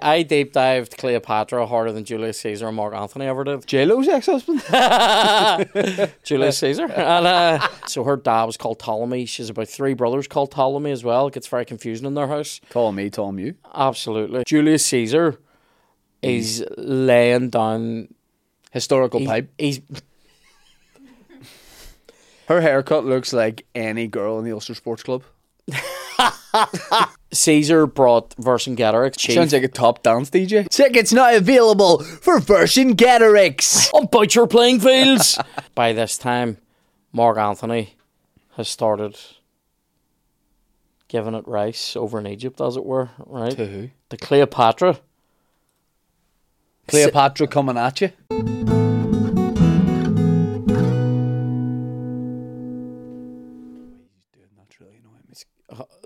I deep dived Cleopatra harder than Julius Caesar and Mark Anthony ever did. J Lo's ex husband. Julius Caesar. And uh, so her dad was called Ptolemy. She's about three brothers called Ptolemy as well. It gets very confusing in their house. Call me, Tom you. Absolutely. Julius Caesar is laying down. Historical He's, pipe. he's Her haircut looks like any girl in the Ulster Sports Club. Caesar brought Vercingetorix. Chief. Sounds like a top dance DJ. Tickets not available for Vercingetorix. on butcher playing fields. By this time, Mark Anthony has started giving it rice over in Egypt, as it were, right? To who? To Cleopatra. Cleopatra coming at you.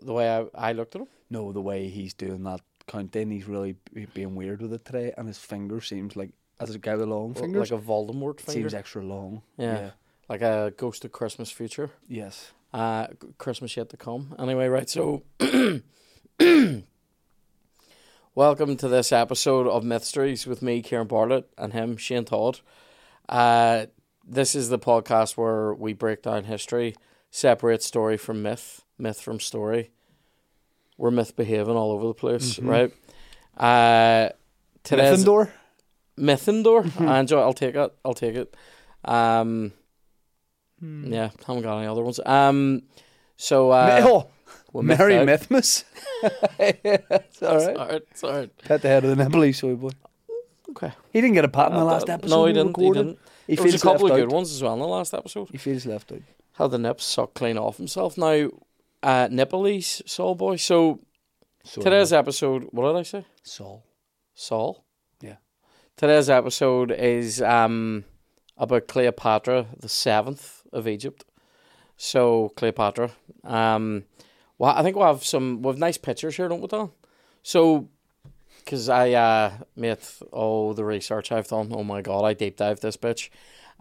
The way I, I looked at him. No, the way he's doing that counting, he's really being weird with it today, and his finger seems like, as a guy with long fingers, Like a Voldemort finger. seems extra long. yeah. Like a ghost of Christmas future. Yes. Uh, Christmas yet to come. Anyway, right, so. Welcome to this episode of Mysteries with me, Kieran Bartlett, and him, Shane Todd. Uh, this is the podcast where we break down history, separate story from myth, myth from story. We're myth behaving all over the place, right? Uh, today's Gryffindor? Mythindor. I enjoy. I'll take it. I'll take it. Um, yeah, haven't got any other ones. Um, so uh, oh, we'll Mary out. Mythmas. it's all right. Sorry, sorry. Pet the head of the Nepalese soy boy. Okay. He didn't get a pat in the Uh, last episode. No, he didn't. He recorded. didn't. He there was a feels couple of left good out. ones as well in the last episode. He feels left out. How the nips suck clean off himself. Now, uh, Nepalese soul boy. So So today's episode. What did I say? Soul. Soul. Yeah. Today's episode is um about Cleopatra, the seventh of Egypt. So Cleopatra. Um, well, I think we'll have some. We have nice pictures here, don't we, Dan? So, because I uh made all the research I've done. Oh my god, I deep dived this bitch.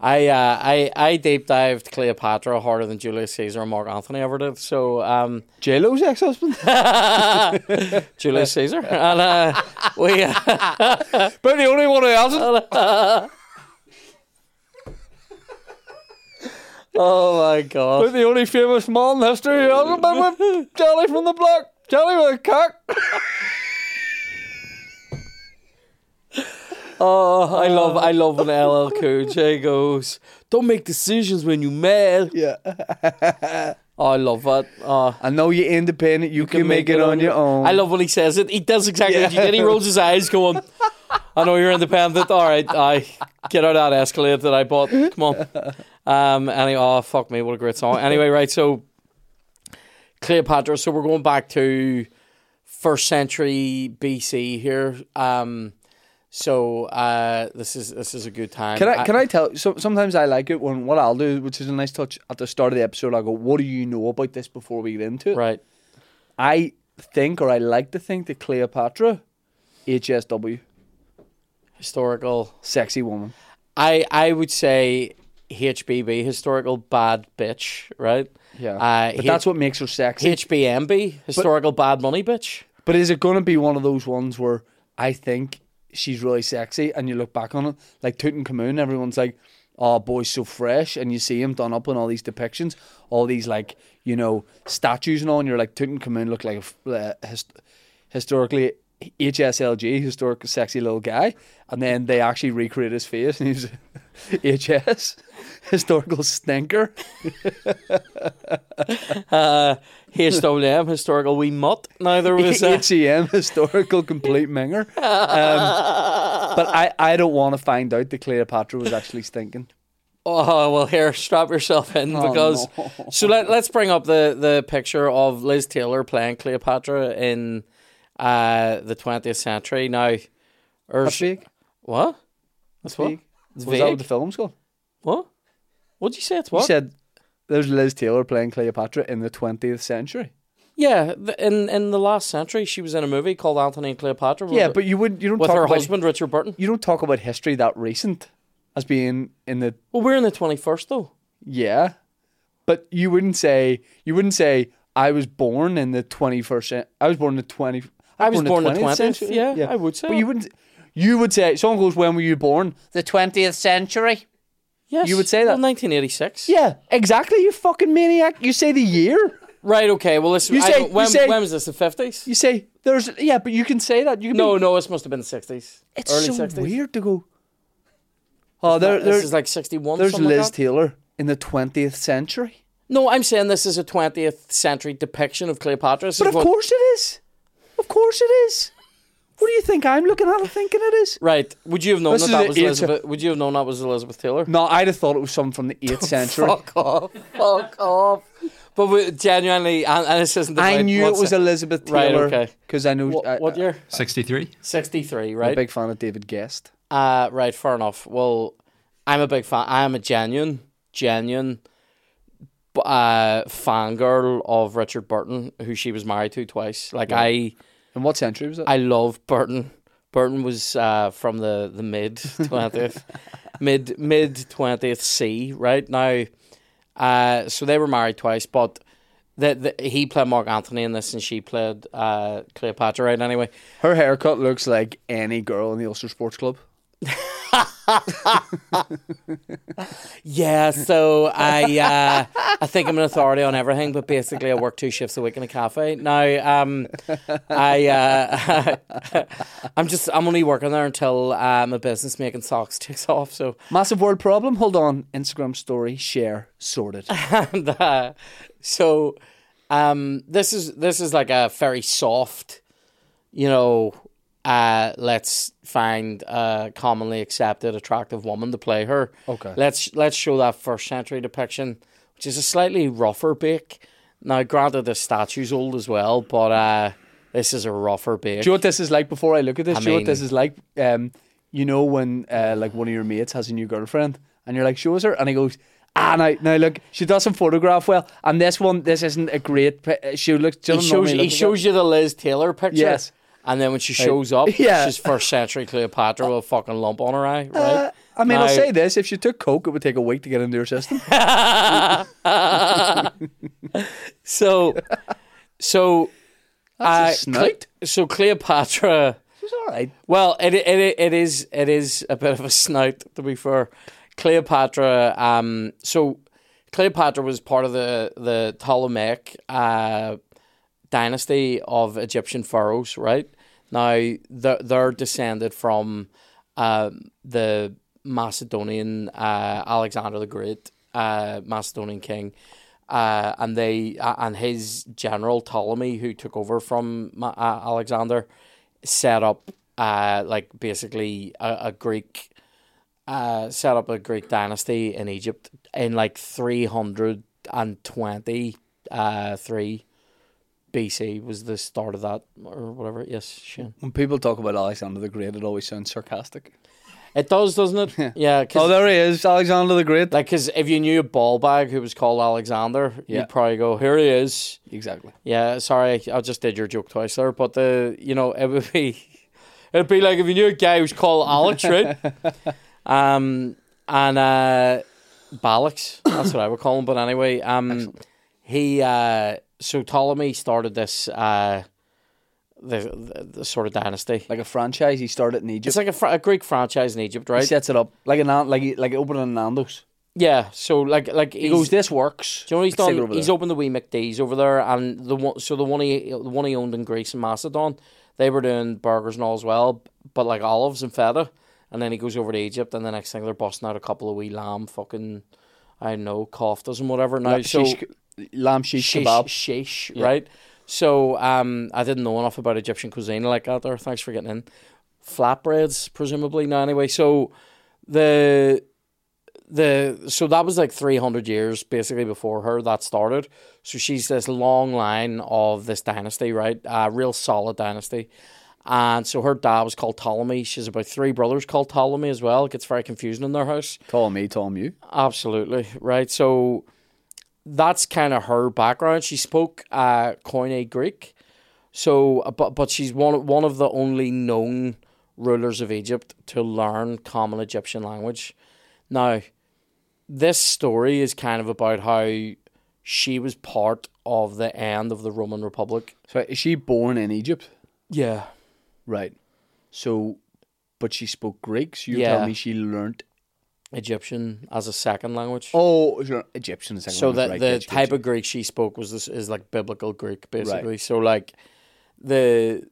I uh I I deep dived Cleopatra harder than Julius Caesar and Mark Anthony ever did. So um. J Lo's ex husband. Julius Caesar, and uh, we uh, but the only one who hasn't. oh my god, But the only famous man in history who hasn't been with Johnny from the block. Johnny with a cock. Oh I love I love an LL Cool J goes, "Don't make decisions when you mad." Yeah. Oh, I love that. Oh, I know you're independent. You, can, make, it on your own. I love when he says it. He does exactly what you Yeah. did. He rolls his eyes, going, "I know you're independent. All right, I get out that Escalade that I bought. Come on." Um. Anyway, oh fuck me, what a great song. Anyway, right. So Cleopatra. So we're going back to first century BC here. Um. So uh, this is this is a good time. Can I can I tell? So sometimes I like it when what I'll do, which is a nice touch at the start of the episode. I go, "What do you know about this?" Before we get into it, Right. I think, or I like to think that Cleopatra, HSW, Historical. sexy woman. I I would say HBB, historical bad bitch. Right. Yeah, Uh, but H- that's what makes her sexy. HBMB, historical bad money bitch. But is it going to be one of those ones where I think she's really sexy and you look back on it, like Tutankhamun, everyone's like, oh, boy's so fresh. And you see him done up in all these depictions, all these, like, you know, statues and all. And you're like, Tutankhamun looked like a uh, hist- historically HSLG, historic sexy little guy. And then they actually recreate his face and he's HS, historical stinker. Uh, HWM, historical wee mutt. Neither was uh, HCM, historical complete minger. Um, but I, I don't want to find out that Cleopatra was actually stinking. oh well here strap yourself in Oh, because no. so let, let's bring up the the picture of Liz Taylor playing Cleopatra in uh the 20th century now That's there's, what that's what it's Was that what the film's called? what what'd you say it's what? You said there's Liz Taylor playing Cleopatra in the 20th century. yeah th- in in the last century she was in a movie called Anthony and Cleopatra Yeah, but you would you don't with talk her about husband Richard Burton you don't talk about history that recent as being in the well we're in the 21st though yeah, but you wouldn't say you wouldn't say I was born in the 21st. cen- I was born in the 20. I was born in the 20th 20th. century. Yeah, I would say. But you wouldn't. You would say someone goes, "When were you born?" The twentieth century. yes, you would say that. Well, 1986. Yeah, exactly. You fucking maniac. You say the year. Right. Okay. Well, listen. You say- don't- when, you say- when was this? The 50s? You say there's yeah, but you can say that. You can No, Be, no. This must have been the 60s. it's early so 60s. weird to go. Oh, there, This there's is like 61. there's something like Liz. Taylor in the twentieth century. No, I'm saying this is a 20th century depiction of Cleopatra. This But of what- course it is. Of course it is. What do you think I'm looking at it thinking it is? Right. Would you have known This that is that the was eighth- Elizabeth? Would you have known that was Elizabeth Taylor? No, I'd have thought it was something from the eighth century. Fuck off. Fuck off. But we, genuinely, and, and this isn't. I about knew it what's was Elizabeth Right, Taylor. okay. Because I know What, I, what year? 63. 63, I'm a right? big fan of David Gest. Uh, right, fair enough. Well, I'm a big fan. I am a genuine, genuine b- uh, fangirl of Richard Burton, who she was married to twice. Like, I And what century was it? I love Burton. Burton was uh, from the, the mid 20th, mid mid 20th C, right? Now, uh, so they were married twice, but the, the, he played Mark Anthony in this and she played uh, Cleopatra, right? Anyway, Her haircut looks like any girl in the Ulster Sports Club. Yeah, so I uh, I think I'm an authority on everything, but basically I work two shifts a week in a cafe. Now, um, I uh, I'm just I'm only working there until uh, my business making socks takes off. So Massive world problem. Hold on. Instagram story share sorted. and uh, so um, this is this is like a very soft, you know. Uh, let's find a commonly accepted attractive woman to play her. Okay. Let's let's show that first century depiction, which is a slightly rougher bake. Now, granted, the statue's old as well, but uh, this is a rougher bake. Do you know what this is like before I look at this? I Do you know what this is like? Um, you know when uh, like one of your mates has a new girlfriend and you're like, show us her, and he goes, ah, now, now look, she doesn't photograph well, and this one, this isn't a great. She looks. He know what I shows he shows you the Liz Taylor picture. Yes. And then when she shows up, yeah. she's first century Cleopatra with a fucking lump on her eye, right? Uh, I mean, I'll say this: if she took coke, it would take a week to get into her system. So, so, uh, snout. Cle- so Cleopatra. She's all right. Well, it, it it is it is a bit of a snout to be fair. Cleopatra. Um, so Cleopatra was part of the the Ptolemaic uh, dynasty of Egyptian pharaohs, right? Now they're, they're descended from um, the Macedonian uh, Alexander the Great, uh, Macedonian king, uh, and they uh, and his general Ptolemy, who took over from uh, Alexander, set up uh, like basically a, a Greek uh, set up a Greek dynasty in Egypt in like three hundred and twenty uh, three BC was the start of that or whatever. Yes, Shane. When people talk about Alexander the Great, it always sounds sarcastic. It does, doesn't it? Yeah, Oh, there he is, Alexander the Great. like because if you knew a ball bag who was called Alexander, Yeah. you'd probably go, "Here he is." Exactly. Yeah, sorry, I just did your joke twice there, but the you know it would be it'd be like if you knew a guy who's called Alex, right? um, and uh, Ballix, that's what I would call him. But anyway, um, he uh, so Ptolemy started this uh, the, the the sort of dynasty. Like a franchise, he started in Egypt. It's like a, fr- a Greek franchise in Egypt, right? He sets it up like an like like opening Nando's. Yeah, so like like He goes, "This works." Do you know what he's Let's done? He's opened the wee McDee's over there, and the one so the one he the one he owned in Greece and Macedon, they were doing burgers and all as well, but like olives and feta. And then he goes over to Egypt, and the next thing they're busting out a couple of wee lamb fucking, I don't know, koftas and whatever. Now, so lamb shish shish, kebab. shish, Yeah. right? So um, I didn't know enough about Egyptian cuisine like that. There, thanks for getting in. Flatbreads, presumably. Now, anyway, so the the so that was like three hundred years basically before her that started. So she's this long line of this dynasty, right? A real solid dynasty. And so her dad was called Ptolemy. She's about three brothers called Ptolemy as well. It gets very confusing in their house. Tall you. Absolutely right. So that's kind of her background. She spoke uh, Koine Greek, so uh, but but she's one one of the only known rulers of Egypt to learn common Egyptian language. Now, this story is kind of about how she was part of the end of the Roman Republic. So is she born in Egypt? Yeah. Right. So, but she spoke Greek. So you're Yeah. telling me she learnt. Egyptian as a second language. Oh, you're Egyptian. second so language, that right, the gotcha, type of Greek she spoke was this is like biblical Greek basically. So like the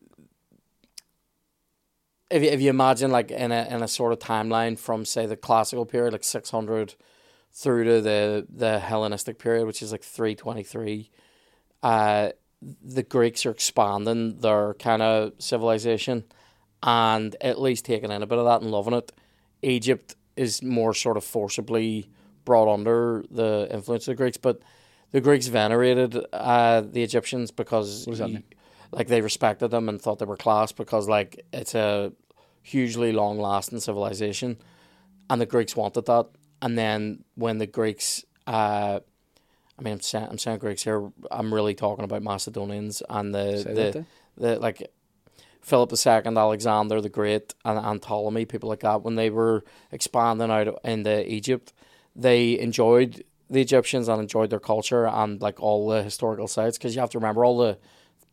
if you, if you imagine like in a in a sort of timeline from say the classical period like 600 through to the the Hellenistic period which is like 323 uh the Greeks are expanding their kind of civilization and at least taking in a bit of that and loving it. Egypt is more sort of forcibly brought under the influence of the Greeks, but the Greeks venerated uh, the Egyptians because What does that you- mean? like they respected them and thought they were class because like it's a hugely long lasting civilization and the Greeks wanted that and then when the Greeks uh I mean I'm saying I'm saying Greeks here I'm really talking about Macedonians and the Say the, then. the like Philip II, Alexander the Great, and, and Ptolemy, people like that, when they were expanding out into Egypt, they enjoyed the Egyptians and enjoyed their culture and like all the historical sites. Because you have to remember all the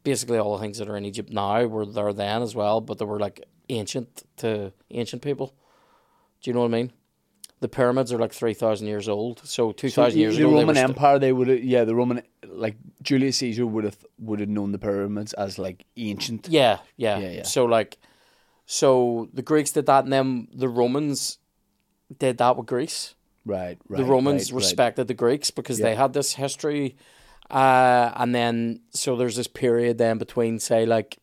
basically all the things that are in Egypt now were there then as well, but they were like ancient to ancient people. Do you know what I mean? The pyramids are like three thousand years old, so two thousand So years the ago. Roman were st- Empire, they would yeah, the Roman, like Julius Caesar would have would have known the pyramids as like ancient. Yeah, yeah, Yeah, yeah. So like, so the Greeks did that, and then the Romans did that with Greece. Right, right. the Romans right, right. respected the Greeks because they had this history, uh, and then so there's this period then between say like,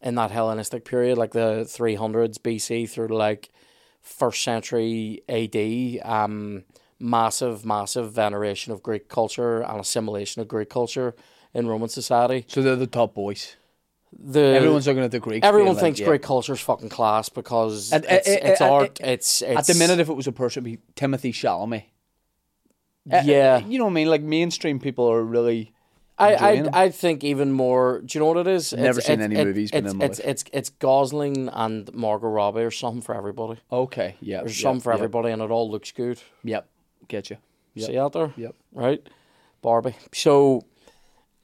in that Hellenistic period, like the three hundreds BC through like first century AD, um, massive, massive veneration of Greek culture and assimilation of Greek culture in Roman society. So they're the top boys. The Everyone's looking at the Greeks. Everyone like, thinks yeah. Greek is fucking class because At- uh, it's, at- it's at- art. at- it's, it's At the minute, if it was a person, it'd be Timothy Chalamet. Uh, uh, yeah. you know what I mean. Like mainstream people are really. I I. I think even more. Do you know what it is? Never It's- seen it's- any movies, It's in my it's, it's it's Gosling and Margot Robbie or something for everybody. Okay, yeah. There's yep, some for yep, everybody, and it all looks good. Yep, get you. Yep. See out there, Yep. right? Barbie. So,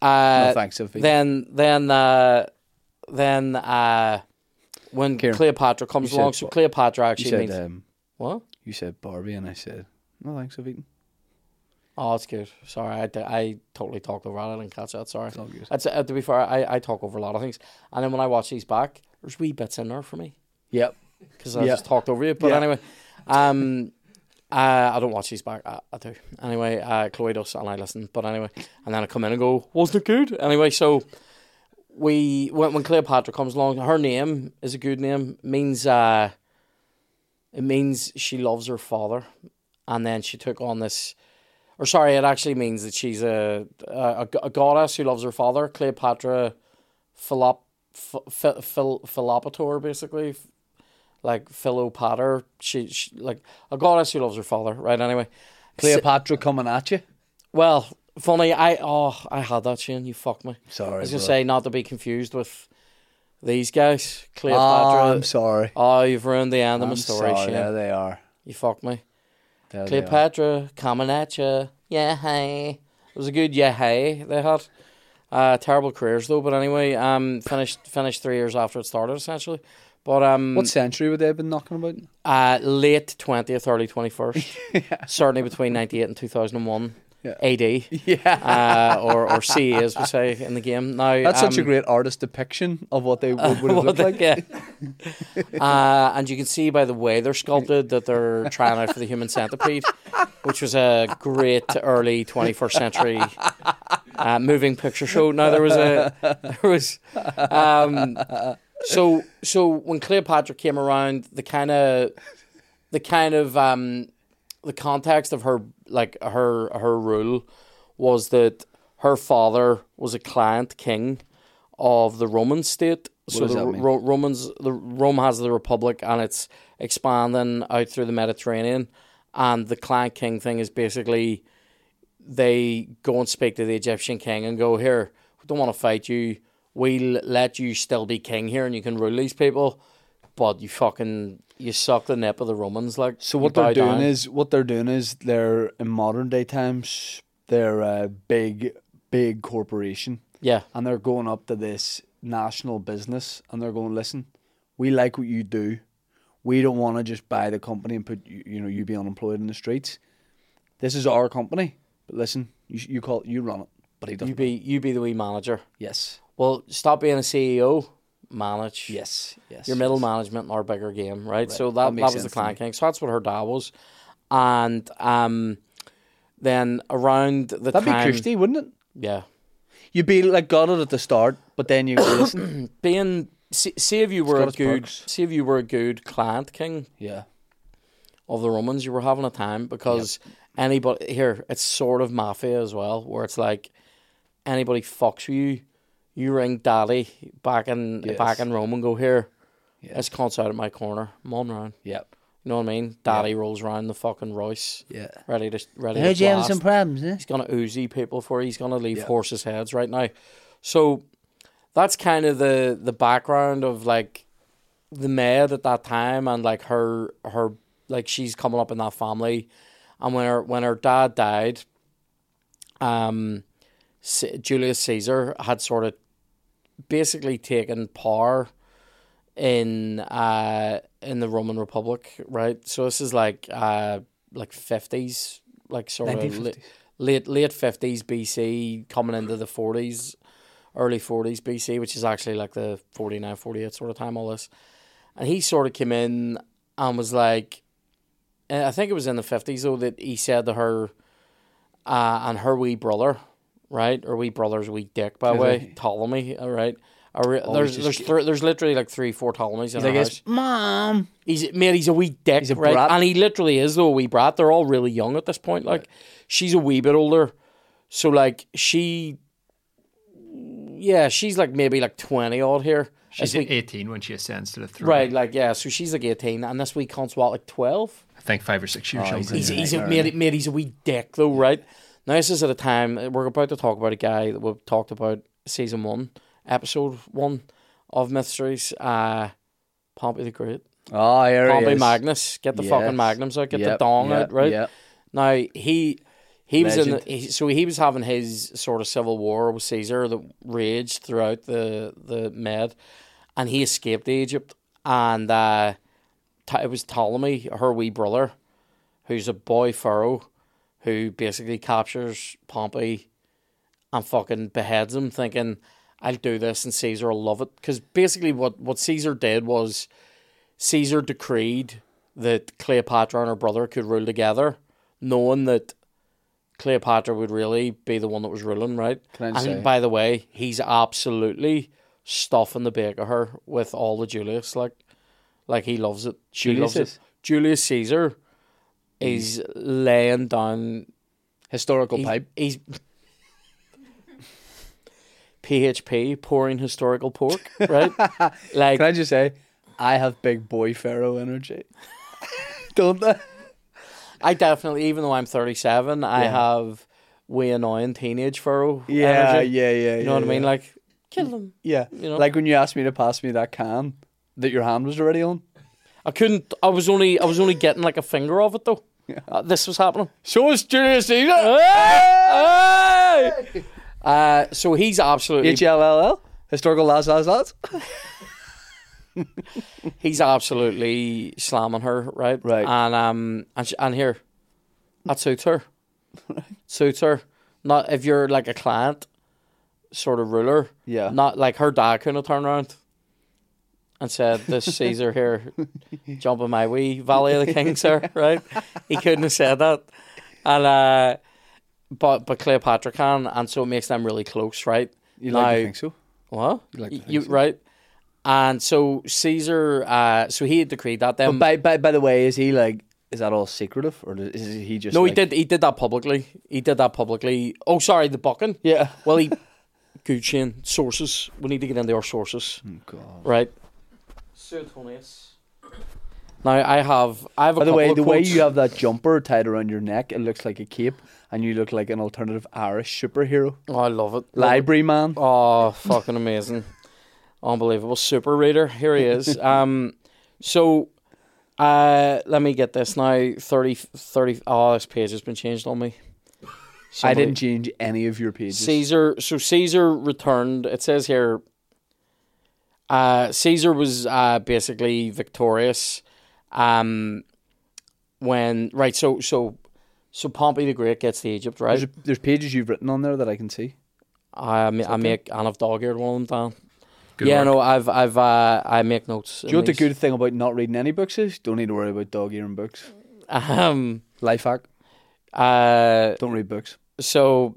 uh, no thanks, Sophie. then then uh, then uh, when Cleopatra comes you said along, so? Cleopatra actually said means um, what? you said Barbie, and I said no thanks, Sophie. Oh, that's good. Sorry, I, I totally talked over that. I didn't catch that. Sorry. It's all good. That's, uh, to be fair, I, I talk over a lot of things, and then when I watch these back, there's wee bits in there for me Yep. because I Yeah. just talked over you. But Yeah. anyway, um, uh, I don't watch these back. I, I do anyway. Uh, Chloe does, and I listen. But anyway, and then I come in and go, wasn't it good? Anyway, so we when when Cleopatra comes along, her name is a good name. means uh, it means she loves her father, and then she took on this. Or sorry, it actually means that she's a a, a goddess who loves her father, Cleopatra, Philop, Phil, Phil, Philopator, basically, like Philopator. She, she like a goddess who loves her father, right? Anyway, Cleopatra coming at you. well, funny, I oh I had that Shane, you fucked me. Sorry. I was gonna bro. say not to be confused with these guys, Oh, Cleopatra. I'm sorry. Oh, you've ruined the end of my story, sorry. Shane. There they are. You fucked me. There. Cleopatra coming at you. Yeah, hey. It was a good yeah, hey they had. Uh, terrible careers though, but anyway, um, finished finished three years after it started essentially. But um, What century would they have been knocking about? uh, late twentieth, early twenty first, certainly between ninety eight and two thousand and one Yeah. AD, Yeah. uh, or or CE as we say in the game. Now That's such a um, great artist depiction of what they would, would have looked like. yeah. uh, and you can see by the way they're sculpted that they're trying out for the human centipede, which was a great early 21st century uh, moving picture show. Now there was a there was um, so so when Cleopatra came around, the kind of the kind of um, the context of her like her her rule was that her father was a client king of the Roman state. so does the? Ro- Romans, the Rome has the republic, and it's expanding out through the Mediterranean. And the client king thing is basically they go and speak to the Egyptian king and go, "Here, we don't want to fight you. We'll let you still be king here, and you can rule these people." But you fucking you suck the nip of the Romans, like. So what they're doing down. is what they're doing is they're in modern day times they're a big big corporation yeah, and they're going up to this national business and they're going, listen, we like what you do. We don't want to just buy the company and put you, you know you be unemployed in the streets. This is our company, but listen, you you call you run it, but he doesn't. You be you be the wee manager. yes, Well, stop being a CEO. Manage. yes, yes. Your middle yes. management in our bigger game, right? So That that, that, was the Clan. King. So that's what her dad was, and um, then around the That'd time, be Kirsty, wouldn't it? yeah, You'd be like got it at the start, but then you listen. being see, see if you were a good perks. see if you were a good client king Yeah, of the Romans, you were having a time because anybody here, it's sort of mafia as well, where it's like anybody fucks with you, you ring daddy back in Yes. back in Rome and go here. Yeah. This cunt's out of my corner. I'm on round. yeah, You know what I mean? Daddy rolls around the fucking Royce, yeah. ready to ready Heard to you having blast. some problems, eh? He's gonna oozy people for. He's gonna leave Yeah. horses' heads right now. So that's kind of the the background of like the maid at that time and like her her like she's coming up in that family, and when her when her dad died, um, C- Julius Caesar had sort of basically taken power in uh in the Roman Republic, right? So this is like uh like fifties, like sort of late late late fifties BC, coming into the forties, early forties BC, which is actually like the 49, 48 sort of time. All this, and he sort of came in and was like, I think it was in the fifties though that he said to her, uh, and her wee brother, right, or wee brother's wee dick by the way? Ptolemy, all right. We- Oh, there's there's thr there's literally like three four Ptolemies in He's our like, house. mom. He's mate, he's a wee dick, He's a right? brat. And he literally is though a wee brat. They're all really young at this point. Like she's a wee bit older, so like she, yeah, she's like maybe like twenty odd here. She's This week- 18 when she ascends to the throne. right? Like yeah, so she's like eighteen, and this week cunt's what like twelve. I think five or six years Oh, younger. he's He's he's a mate, mate, he's a wee dick though, right? Now this is at a time we're about to talk about a guy that we've talked about season one, episode one of Mysteries. Uh, Pompey the Great, Oh, here he Pompey is. Magnus. Get the fucking Yes. magnums out, get the Yep, dong yep, out, right? yep. Now he he was in the, he, so he was having his sort of civil war with Caesar that raged throughout the the Med, and he escaped Egypt, and uh, it was Ptolemy, her wee brother, who's a boy pharaoh, who basically captures Pompey, and fucking beheads him, thinking. I'll do this and Caesar will love it. Because basically, what, what Caesar did was Caesar decreed that Cleopatra and her brother could rule together, knowing that Cleopatra would really be the one that was ruling, right? Can I and say- by the way, he's absolutely stuffing the bake of her with all the Julius, like, like he loves it. She Julius loves is? it. Julius Caesar is laying down. Historical He's, pipe. he's PHP pouring historical pork, right? like Can I just say, I have big boy pharaoh energy. Don't I? I definitely, even though I'm 37, I Yeah. have way annoying teenage pharaoh Yeah, energy. yeah, yeah. You know what I mean? Like, kill them. yeah. you know? Like when you asked me to pass me that can that your hand was already on. I couldn't. I was only. I was only getting like a finger of it though. Uh, this was happening. So is Julius Caesar. Hey! Uh, so he's absolutely. H L L L. Historical lads, lads, lads. he's absolutely slamming her, right? Right. And um, and, sh- and here, that suits her. suits her. Not if you're like a client, sort of ruler. Yeah. Not like her dad couldn't turned around and said, "This Caesar here, jumping my wee Valley of the Kings, sir." Right? He couldn't have said that. And uh, but but Cleopatra can, and so it makes them really close, right? You like to think so? What? You like to think you so? right? And so Caesar, uh, so he had decreed that. Then But by, by by the way, is he like? Is that all secretive, or is he just? no, like, he did. He did that publicly. He did that publicly. Oh, sorry, the bucking. Yeah. Well, he good chain sources. We need to get into our sources, Oh, God. right? Suetonius. Now I have. I have. A By the way, of the way you have that jumper tied around your neck, it looks like a cape, and you look like an alternative Irish superhero, Oh, I love it. Love it. library man. Oh, fucking amazing. Unbelievable. Super reader. Here he is. Um, so, uh, let me get this now. 30, 30, oh, this page has been changed on me. I didn't change any of your pages. Caesar, so Caesar returned, it says here, uh, Caesar was uh, basically victorious. Um, when right, so so so Pompey the Great gets to Egypt, right? There's, there's pages you've written on there that I can see. I, ma- I make and I've dog eared one of them down. Good yeah, work. no, I've I've uh, I make notes. Do you know what the good thing about not reading any books is? Don't need to worry about dog earing books. Um, Life hack: uh, don't read books. so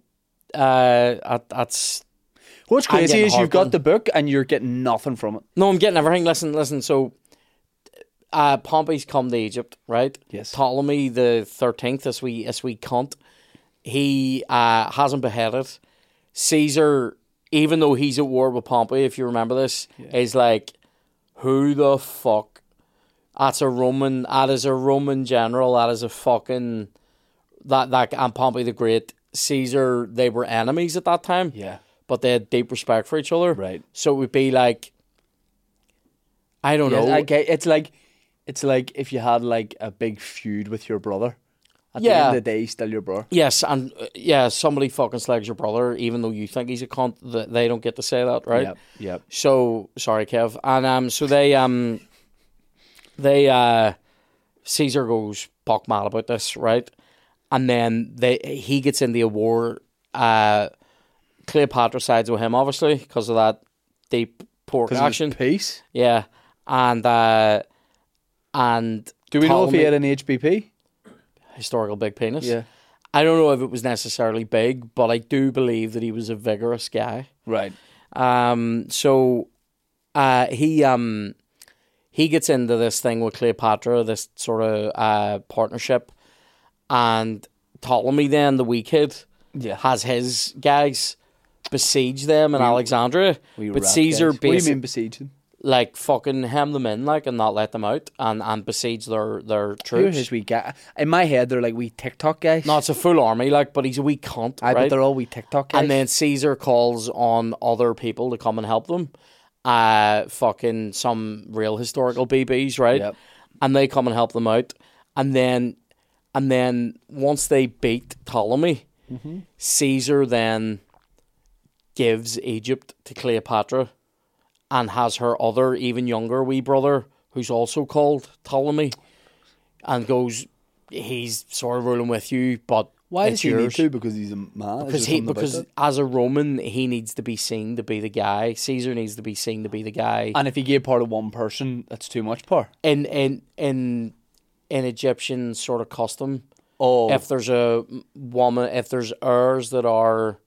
uh, that, that's What's crazy is you've got the book and you're getting nothing from it. no, I'm getting everything. Listen, listen. So, uh, Pompey's come to Egypt, right? Yes. Ptolemy the thirteenth, as we as we cunt, he uh, hasn't beheaded. Caesar, even though he's at war with Pompey, if you remember this, is like, who the fuck? That's a Roman. That is a Roman general. That is a fucking that that and Pompey the Great. Caesar, they were enemies at that time. Yeah. But they had deep respect for each other. Right. So it would be like, I don't Yeah, know. I get, it's like it's like if you had like a big feud with your brother. At the Yeah. end of the day, he's still your brother. Yes, and uh, yeah, somebody fucking slags your brother, even though you think he's a cunt. th- They don't get to say that, right? Yep. Yep. So sorry, Kev. And um, so they um, they uh, Caesar goes buck mad about this, right? And then they he gets in the war. Uh, Cleopatra sides with him, obviously, because of that deep pork action. peace. Yeah, and uh, and Do we know if he had an HBP? historical big penis? Yeah. I don't know if it was necessarily big, but I do believe that he was a vigorous guy. Right. Um, so uh, he um he gets into this thing with Cleopatra, this sort of uh partnership, and Ptolemy then the wee kid Yeah. has his guys besiege them in Alexandria, We but Caesar guys. What do you basically mean besieging? like fucking hem them in like and not let them out and and besiege their their troops. his wee guy? In my head, they're like wee TikTok guys. No, it's a full army, like, but he's a wee cunt, I right? but they're all wee TikTok guys. and then Caesar calls on other people to come and help them. Uh, fucking some real historical BBs, right? Yep. And they come and help them out, and then, and then once they beat Ptolemy, Mm-hmm. Caesar then gives Egypt to Cleopatra, and has her other even younger wee brother, who's also called Ptolemy, and goes, he's sort of ruling with you, but why it's does he yours. need to? Because he's a man. Because he because as a Roman he needs to be seen to be the guy. Caesar needs to be seen to be the guy. and if he gave part of one person, that's too much power. In in in in Egyptian sort of custom, Oh, if there's a woman, if there's heirs that are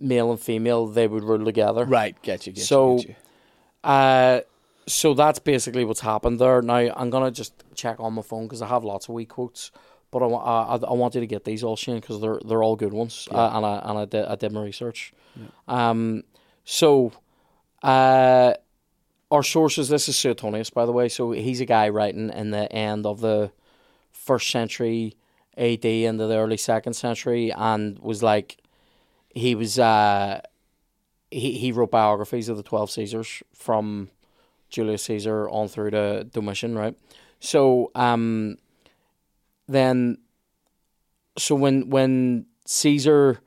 male and female, they would rule together. right. Get you. Get So- you, you. Uh, so that's basically what's happened there. Now I'm gonna just check on my phone because I have lots of wee quotes, but I, I, I want you to get these all, Shane, because they're they're all good ones. Uh, and I and I did I did my research. Um, so, uh, our sources. This is Suetonius, by the way. So he's a guy writing in the end of the first century AD into the early second century, and was like, he was uh he, he wrote biographies of the 12 Caesars from Julius Caesar on through to Domitian, right? So, um, then, so when, when Caesar,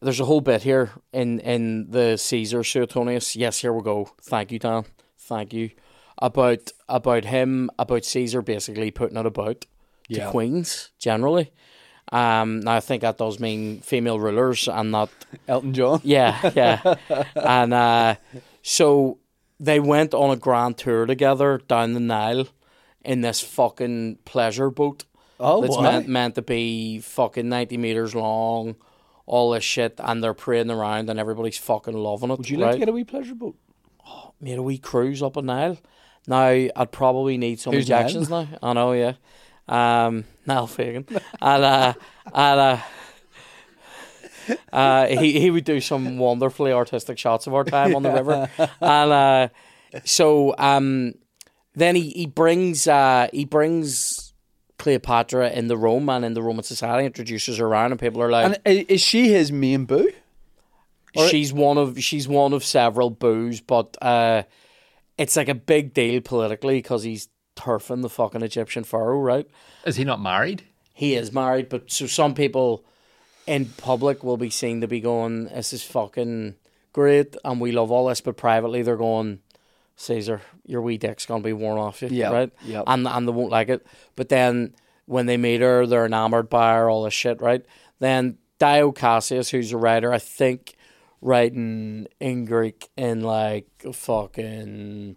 there's a whole bit here in, in the Caesar Suetonius. Yes, here we go. Thank you, Dan. Thank you. About, about him, about Caesar basically putting it about to Yeah. queens generally. Um, now I think that does mean female rulers and not Elton John. yeah, yeah. and uh, so they went on a grand tour together down the Nile in this fucking pleasure boat Oh, that's why? meant meant to be fucking ninety meters long, all this shit, and they're parading around and everybody's fucking loving it. Would you like to get a wee pleasure boat? made a wee cruise up a Nile. Now I'd probably need some Who's injections now. I know, yeah. Um, Niall Fagan, and uh, and uh, uh, he he would do some wonderfully artistic shots of our time on the river, and uh, so um, then he he brings uh he brings Cleopatra in the Rome and in the Roman society, introduces her around, and people are like, And is she his main boo? or- she's one of she's one of several boos, but uh, it's like a big deal politically because he's turfing the fucking Egyptian pharaoh, right? Is he not married? He is married, but so some people in public will be seen to be going, "This is fucking great," and we love all this, but privately they're going, Caesar, your wee dick's gonna be worn off you, Yeah, right? yeah. and and they won't like it. But then when they meet her, they're enamored by her, all this shit, right? Then Dio Cassius, who's a writer, I think, writing in Greek in like fucking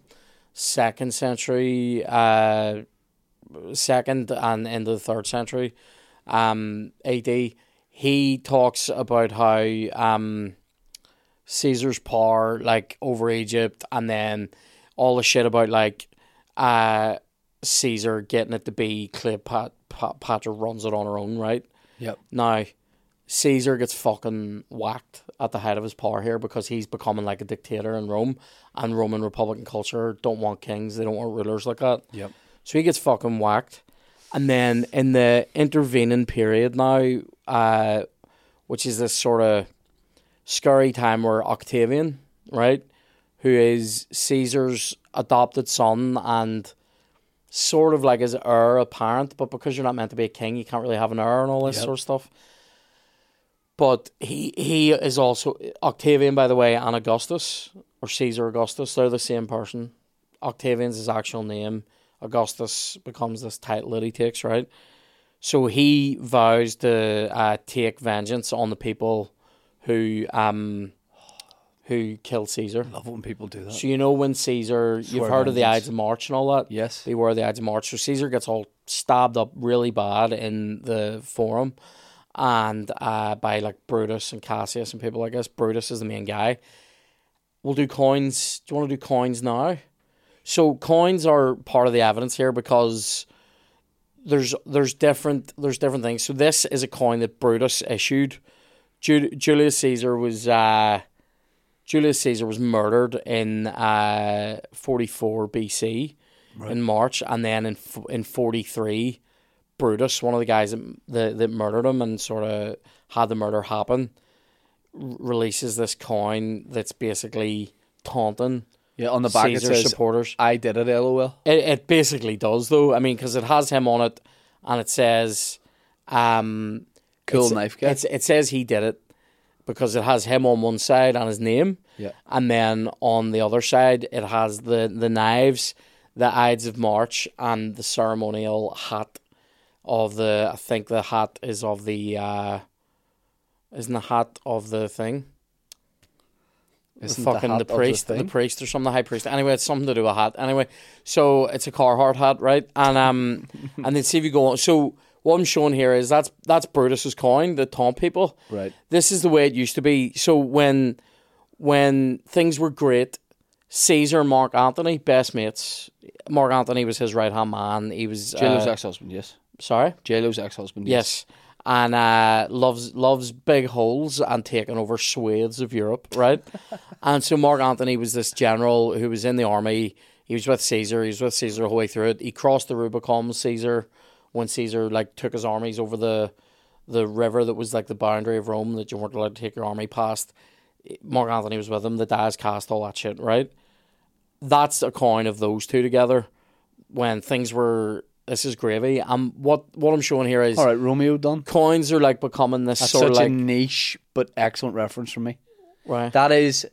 second century, uh, second and into the third century, um, AD. He talks about how um, Caesar's power, like over Egypt, and then all the shit about like uh, Caesar getting it to be Cleopatra Pat, runs it on her own, right? Yep. Now, Caesar gets fucking whacked at the head of his power here because he's becoming like a dictator in Rome, and Roman Republican culture don't want kings, they don't want rulers like that. Yep. So he gets fucking whacked. And then in the intervening period now, uh, which is this sort of scary time where Octavian, right, who is Caesar's adopted son and sort of like his heir apparent, but because you're not meant to be a king, you can't really have an heir and all this Yep. sort of stuff. But he he is also Octavian, by the way, and Augustus or Caesar Augustus. They're the same person. Octavian's his actual name. Augustus becomes this title that he takes, right? So he vows to uh, take vengeance on the people who um who killed Caesar. Love when people do that. So you know when Caesar, you've Swear heard of the. Ides of March and all that. Yes. they were the Ides of March. So Caesar gets all stabbed up really bad in the forum, and uh, by like Brutus and Cassius and people like this. Brutus is the main guy. We'll do coins. Do you want to do coins now? So coins are part of the evidence here because there's there's different there's different things. So this is a coin that Brutus issued. Ju- Julius Caesar was uh, Julius Caesar was murdered in uh, 44 BC in March, and then in f- in 43, Brutus, one of the guys that, that, that murdered him and sort of had the murder happen, r- releases this coin that's basically taunting Yeah, on the back Caesar it says, supporters. I did it, lol. It, it basically does, though. I mean, because it has him on it, and it says, um, Cool knife guy. It's, it says he did it because it has him on one side and his name, Yeah. and then on the other side it has the the knives, the Ides of March, and the ceremonial hat of the. I think the hat is of the. Uh, isn't the hat of the thing? Isn't the fucking the, of priest, the, thing? priest or something, the high priest. Anyway, it's something to do with a hat. Anyway, so it's a Carhartt hat, right? And um, and then see if you go on. So what I'm showing here is that's that's Brutus's coin, the taunt people. Right. This is the way it used to be. So when when things were great, Caesar and Mark Antony, best mates. Mark Antony was his right hand man. He was JLo's uh, ex-husband, yes. Sorry. JLo's ex-husband, Yes. And uh, loves loves big holes and taking over swathes of Europe, right? and so Mark Antony was this general who was in the army. He was with Caesar. He was with Caesar the whole way through it. He crossed the Rubicon with Caesar when Caesar like took his armies over the the river that was like the boundary of Rome that you weren't allowed to take your army past. Mark Antony was with him. The dies cast all that shit, right? That's a coin of those two together when things were. This is gravy. Um, what what I'm showing here is All right, Romeo Dunn. coins are like becoming this That's sort of a like niche but excellent reference from me. right. That is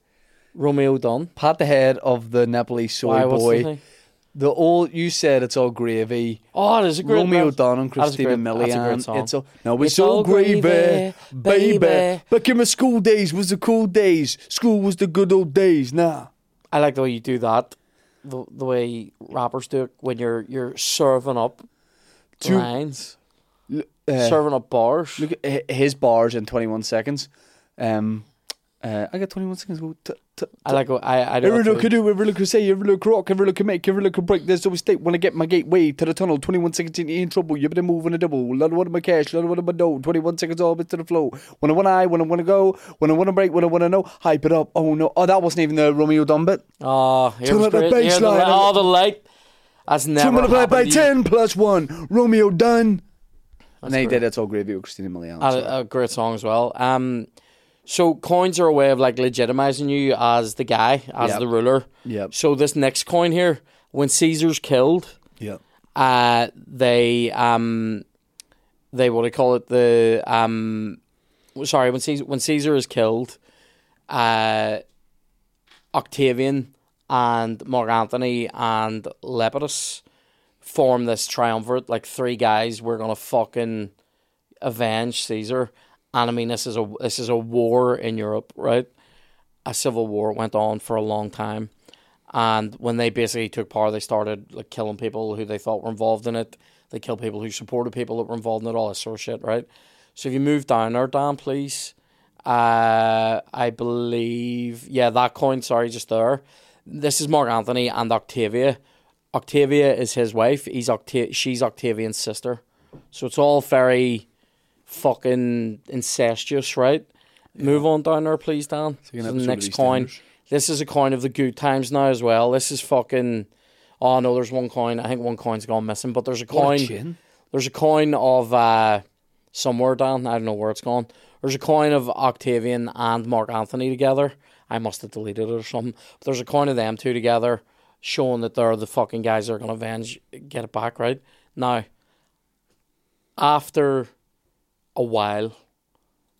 Romeo Dunn. pat the head of the Nepalese soy Why? The boy. thing? The old you said it's all gravy. Oh, is a great Romeo Dunn and that was a Christina great- that's a great Milian. It's all no, it's, It's all all gravy, gravy, baby. baby. Back in my school days was the cool days. School was the good old days. Nah. I like the way you do that. The the way rappers do it when you're you're serving up Two- lines, Uh, serving up bars. Look at his bars in 21 seconds. Um, uh, I got 21 seconds. Go t- t- I like what- I I do. Every that look too. I do, every look I say, every look rock, every look I make, every look I break. There's always state when I get my gateway to the tunnel. 21 seconds in, you in trouble. You better move in a double. Lot of what of my cash, lot of what of my dough. 21 seconds all bit to the flow. When I want I, when I want to go, when I want to break, when I want to know, hype it up. Oh no, oh that wasn't even the Romeo Dunn bit. Oh, here Turn was up the great. bass Here, the, line. li- oh, the light. That's never Two multiplied by happened to you. 10 plus 1. Romeo Dunn. That's and then he great. did It's All Gravy with Christina Milian. a, a great song as well. Um, so coins are a way of like legitimizing you as the guy, as Yep. the ruler. Yep. So this next coin here, when Caesar's killed, Yeah. uh, they um, they what do you call it? The um, sorry, when Caesar when Caesar is killed, uh, Octavian and Mark Anthony and Lepidus form this triumvirate, like three guys. We're gonna fucking avenge Caesar. And I mean, this is a this is a war in Europe, right? A civil war went on for a long time, and when they basically took power, they started like killing people who they thought were involved in it. They killed people who supported people that were involved in it, all this sort of shit, right? So if you move down there, Dan, please. Uh, I believe, yeah, that coin. Sorry, just there. This is Mark Antony and Octavia. Octavia is his wife. He's Octa- she's Octavian's sister. So it's all very fucking incestuous, right? Move on down there, please, Dan. So the next coin. This is a coin of the good times now as well. This is fucking. Oh no, there's one coin. I think one coin's gone missing, but there's a What a coin. There's a coin of uh, somewhere down. I don't know where it's gone. There's a coin of Octavian and Mark Antony together. I must have deleted it or something. But there's a coin of them two together, showing that they're the fucking guys that are gonna avenge, get it back right now. After a while,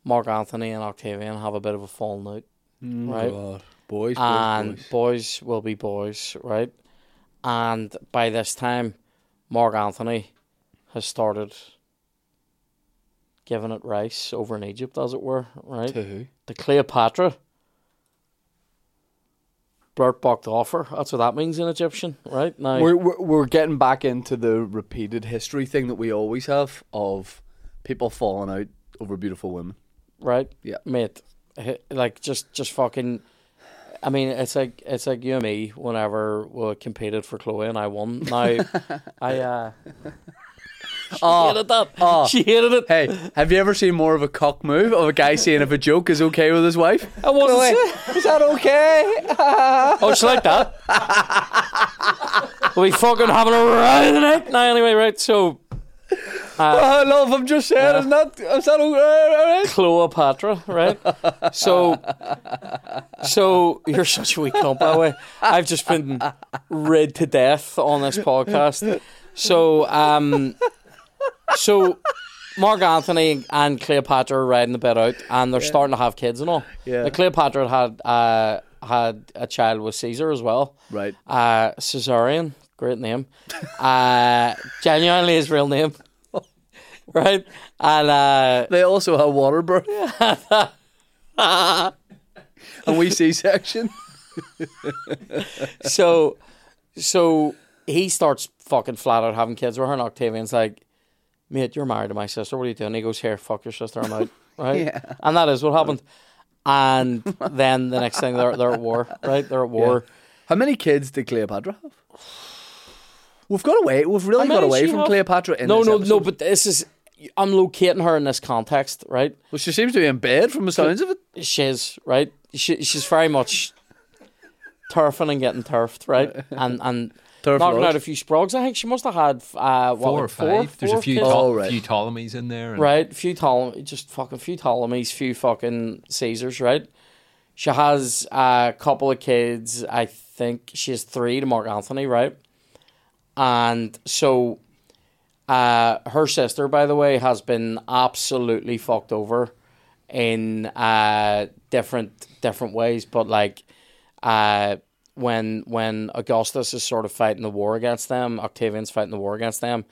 Mark Antony and Octavian have a bit of a falling out, mm. right? Oh, God. Boys, boys, and boys. boys will be boys, right? And by this time, Mark Antony has started giving it rice over in Egypt, as it were, right? To who? The Cleopatra. Blurt bocked offer. That's what that means in Egyptian, right? Now, We're, we're we're getting back into the repeated history thing that we always have of people falling out over beautiful women. right? Yeah. mate. Like just, just fucking. I mean, it's like it's like you and me. Whenever we competed for Chloe and I won. Now, I uh, she Oh, hated that. oh. She hated it. Hey, have you ever seen more of a cock move of a guy saying if a joke is okay with his wife? I wasn't. Is that okay? Oh, she like that. we fucking having a ride tonight. No, anyway, right. So, oh, love, I'm just saying, is that, is that all right? Cleopatra, right? So, so you're such a weak cunt, by the way. I've just been rid to death on this podcast. So, um, so Mark Antony and Cleopatra are riding the bit out, and they're starting to have kids and all. Yeah. Like Cleopatra had uh, had a child with Caesar as well. Right. Uh, Caesarion, great name. Uh, genuinely his real name, right? And uh, They also have water birth. and we C section. so, so he starts fucking flat out having kids with her, and Octavian's like, "Mate, you're married to my sister. What are you doing?" He goes, "Here, fuck your sister. I'm out." Right? Yeah. And that is what happened. And then the next thing they're they're at war, right? They're at war. How many kids did Cleopatra have? We've got away. We've really got away from have? Cleopatra in No, no, episode. no. But this is I'm locating her in this context, right? Well, she seems to be in bed from the sounds of it. She's right. She she's very much turfing and getting turfed, right? And and Turf knocking lord. out a few sprogs. I think she must have had uh, what, Four like or five. There's four a few, kids? Ptol- Oh, right. few Ptolemies in there. And right? Few Ptolemy, just fucking few Ptolemies, few fucking Caesars, right? She has a couple of kids. I think she has three to Mark Anthony, right? And so, uh, her sister, by the way, has been absolutely fucked over in uh different different ways. But like, uh, when when Augustus is sort of fighting the war against them, Octavian's fighting the war against them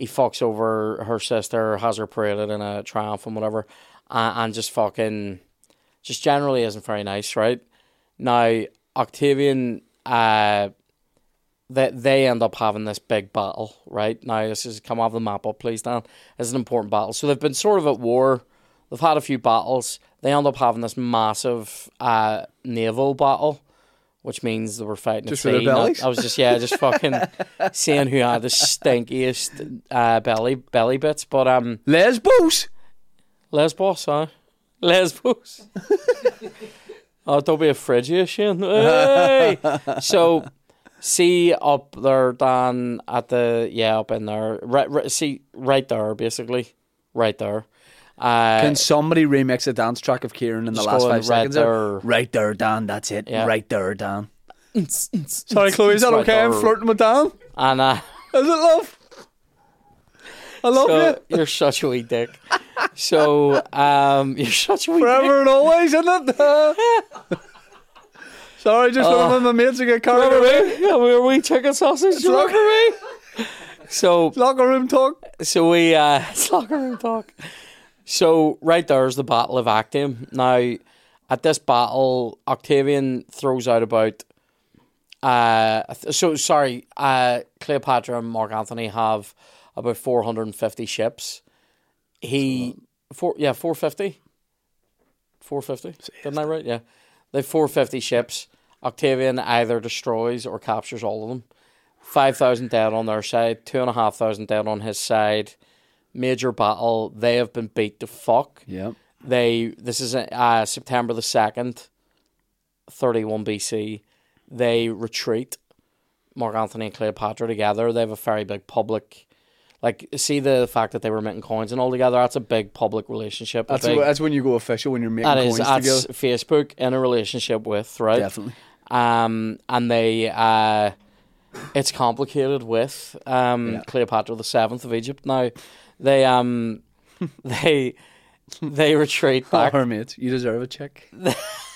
he fucks over her sister, has her paraded in a triumph and whatever, and just fucking, just generally isn't very nice, right? Now, Octavian, uh, they, they end up having this big battle, right? Now, this is, come off the map up, please, Dan. It's an important battle. So they've been sort of at war. They've had a few battles. They end up having this massive uh, naval battle, which means they were fighting Just at for their sea. Not- I was just, yeah, just fucking seeing who had the stinkiest uh, belly belly bits. But um, Lesbos. Lesbos, huh? Lesbos. oh, don't be a Phrygia, Shane. Hey! so, see up there, Dan, at the yeah, up in there. Right, right, see right there, basically, right there. Uh, Can somebody remix a dance track of Kieran in the last five right seconds? there? there. Right there, Dan. That's it. Yeah. Right there, Dan. Sorry, Sorry, Chloe. Is that okay? I'm flirting with Dan. And uh, Is it love? I love so you. you're such a wee dick. So um, you're such a wee dick. Forever and always, isn't it? Sorry, just one of my mates to get carried away. Yeah, we were wee chicken sausage. Like- remember? So Locker room talk. So we uh it's locker room talk. So right there's the Battle of Actium. Now at this battle, Octavian throws out about uh so sorry, uh Cleopatra and Mark Antony have about four hundred and fifty ships. He four yeah, four fifty. Four fifty. Didn't I right? Yeah. They have four fifty ships. Octavian either destroys or captures all of them. Five thousand dead on their side, two and a half thousand dead on his side. Major battle. They have been beat to fuck. Yeah. They this is uh, September the second, thirty one BC. They retreat. Mark Antony and Cleopatra together. They have a very big public. Like, see the fact that they were making coins and all together. That's a big public relationship. That's big- that's when you go official when you're making that coins is that's together. Facebook in a relationship with right. Definitely. Um, and they uh, it's complicated with um Yeah. Cleopatra the seventh of Egypt. Now, they um they they retreat Oh, back. her mates, you deserve a check.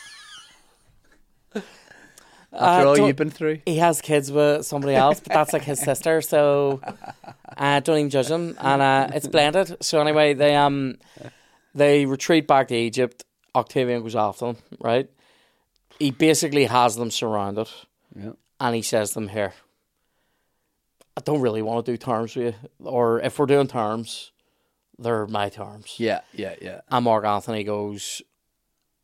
Uh, After all you've been through. he has kids with somebody else, but that's like his sister, so uh, don't even judge him. And uh, it's blended. So anyway, they um they retreat back to Egypt. Octavian goes after them, right? He basically has them surrounded, Yeah. and he says to them here. I don't really want to do terms with you, or if we're doing terms, they're my terms. Yeah, yeah, yeah. And Mark Antony goes,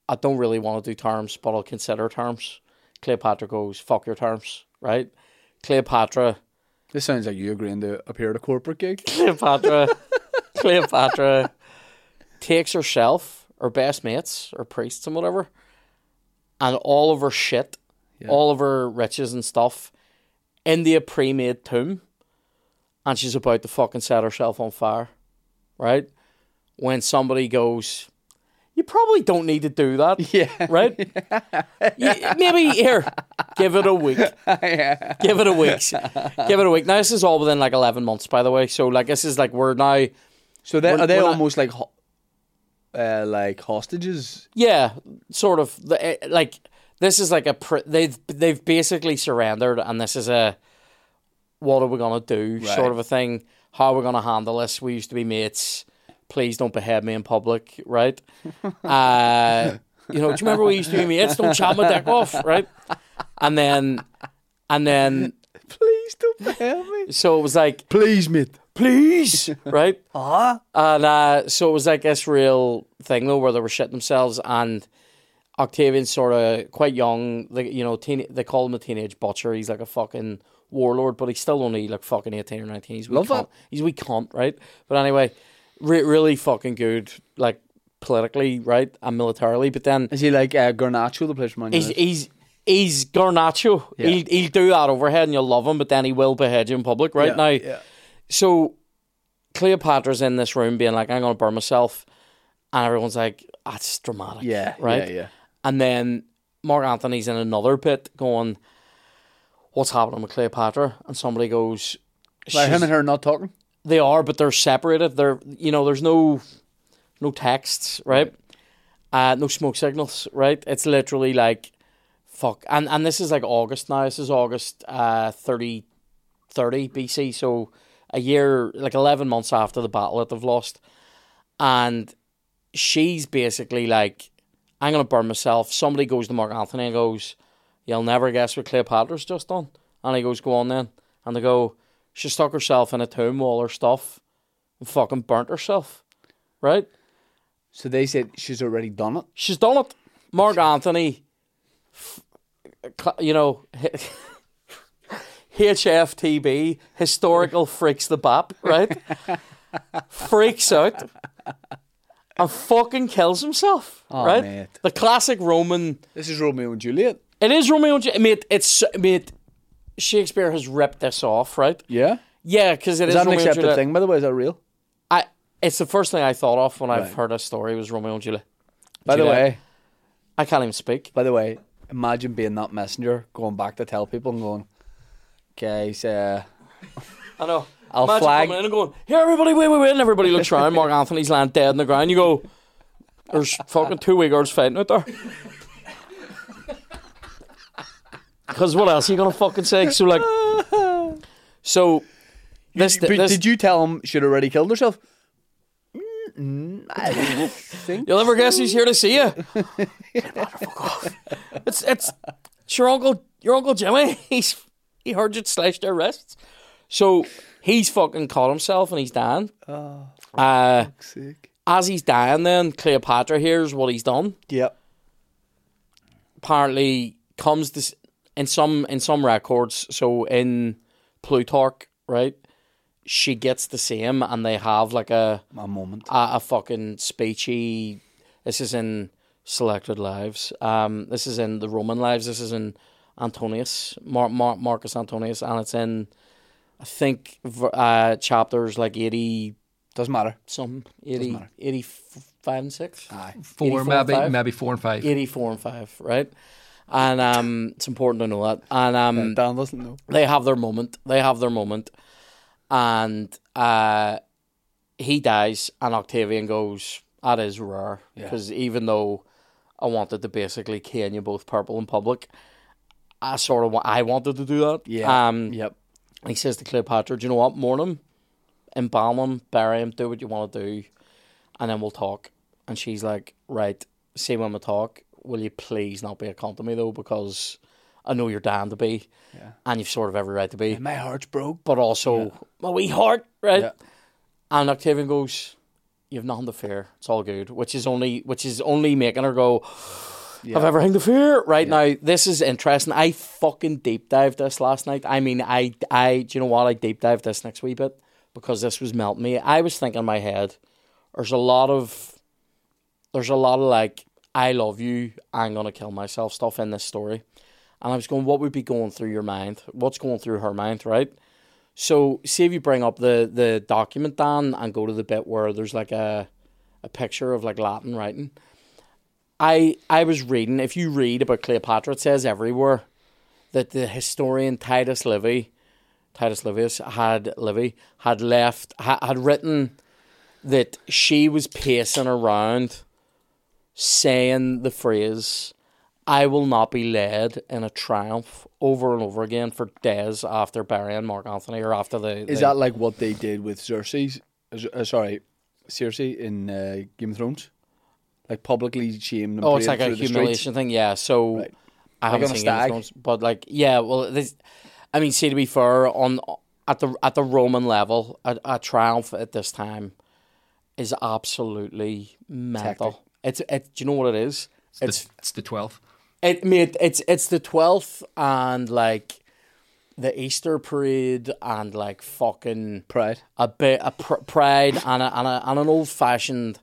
I don't really want to do terms, but I'll consider terms. Cleopatra goes, fuck your terms, right? Cleopatra, This sounds like you agreeing to appear at a corporate gig. Cleopatra, Cleopatra takes herself, her best mates, or priests and whatever, and all of her shit, Yeah. all of her riches and stuff, into a pre-made tomb, and she's about to fucking set herself on fire, right? When somebody goes, you probably don't need to do that, Yeah. right? You- maybe here, give it a week. yeah. Give it a week. Give it a week. Now this is all within like eleven months, by the way. So like this is like we're now, So they, We're- are they we're not- almost like ho- uh, like hostages? yeah, sort of the eh, like this is like a pr- they've they've basically surrendered, and this is a what are we gonna do Right. sort of a thing. How are we gonna handle this? We used to be mates. Please don't behead me in public, right? uh, you know, do you remember we used to be mates? Don't chop my dick off, right? And then, and then, Please don't help me. so it was like, Please, mate. please, right? Ah. And uh, so it was like this real thing though, where they were shitting themselves, and Octavian's sort of quite young. Like you know, teen- they call him a teenage butcher. He's like a fucking warlord, but he's still only like fucking eighteen or nineteen. He's wee Love cunt. that. He's a wee cunt, right? But anyway, re- really fucking good, like politically, right, and militarily. But then Is he like uh, Garnacho, the player from Man he's United? he's he's Garnacho. Yeah. He'll he'll do that overhead, and you'll love him. But then he will behead you in public, right Yeah, now. yeah. So Cleopatra's in this room being like, I'm going to burn myself. And everyone's like, that's dramatic. Yeah, Right? Yeah, yeah. And then Mark Antony's in another pit going, what's happening with Cleopatra? And somebody goes, Like him and her not talking. They are, but they're separated. They're, you know, there's no, no texts, right? Uh, no smoke signals, right? It's literally like, fuck. And and this is like August now. This is August uh, 30, 30 BC. So a year, like 11 months after the battle that they've lost. And she's basically like, I'm going to burn myself. Somebody goes to Mark Antony and goes, You'll never guess what Cleopatra's just done. And he goes, Go on then. And they go, She stuck herself in a tomb, with all her stuff, and fucking burnt herself. Right? So they said she's already done it. She's done it. Mark Antony, you know, HFTB, historical freaks the bap, right? freaks out and fucking kills himself, Oh, right? mate. The classic Roman. This is Romeo and Juliet. It is Romeo and Juliet. mate. It's mate. Shakespeare has ripped this off, right? Yeah. Yeah, because it Is is that an Romeo and accepted Juliet. thing, by the way? Is that real? I, it's the first thing I thought of when I've Right. heard a story was Romeo and Juliet. By the Juliet. way, I can't even speak. by the way, imagine being that messenger going back to tell people and going, guys, uh, I know. I'll Imagine flag- coming in and going, here, everybody, wait, wait, wait. And everybody looks around. Mark Antony's lying dead on the ground. You go, there's fucking two wee girls fighting out there. Because what else are you gonna fucking say? So like, so this But this did you tell him she'd already killed herself? Mm, I think. You'll never guess who's here to see you. it's it's it's your uncle your uncle Jimmy. He's he heard you slashed their wrists. So he's fucking caught himself and he's dying. Oh, Uh, sick. as he's dying, then Cleopatra hears what he's done. Yep. Apparently, comes this in some in some records. So in Plutarch, right, she gets to see him, and they have like a A moment. a, a fucking speechy. This is in selected lives. Um, this is in the Roman lives. This is in Antonius, Mar- Mar- Marcus Antonius, and it's in, I think, uh, chapters like eighty Doesn't matter. some 80, matter. 85 and six. Aye. Four, maybe, five? maybe four and five. 84 and 5, right? And um, it's important to know that. And um, Dan doesn't know. they have their moment. They have their moment. And uh, he dies, and Octavian goes, That is rare. Yeah. Because even though I wanted to basically can you both purple in public, I sort of I wanted to do that. Yeah. Um, Yep. he says to Cleopatra, Do you know what? Mourn him, embalm him, bury him, do what you want to do, and then we'll talk. And she's like, Right, see when we talk, will you please not be a cunt to me though, because I know you're down to be, Yeah. and you've sort of every right to be, My heart's broke. but also my wee heart, right? Yeah. And Octavian goes, You've nothing to fear. It's all good. Which is only which is only making her go, I've everything to fear. Right now, this is interesting. I fucking deep dived this last night. I mean, I I do you know what? I deep dived this next wee bit because this was melting me. I was thinking in my head, there's a lot of there's a lot of like, I love you, I'm gonna kill myself stuff in this story. And I was going, what would be going through your mind? What's going through her mind, right? So see if you bring up the the document Dan and go to the bit where there's like a a picture of like Latin writing. I I was reading. If you read about Cleopatra, it says everywhere that the historian Titus Livy, Titus Livius had Livy had left ha, had written that she was pacing around, saying the phrase, "I will not be led in a triumph" over and over again for days after burying Mark Antony or after the. Is the- that like what they did with Cersei? Uh, sorry, Cersei in uh, Game of Thrones? Like publicly shamed and Oh, it's like a through the streets? humiliation thing. Yeah. So Right. I haven't a seen Game of? Thrones, but like, yeah. Well, this. I mean, see, to be fair, on at the at the Roman level, a, a triumph at this time is absolutely mental. Tactic. It's it. Do you know what it is? It's, It's the, it's the 12th. it made it's it's the twelfth and like the Easter parade and like fucking Pride. a bit a pr- pride and a, and, a, and an old fashioned.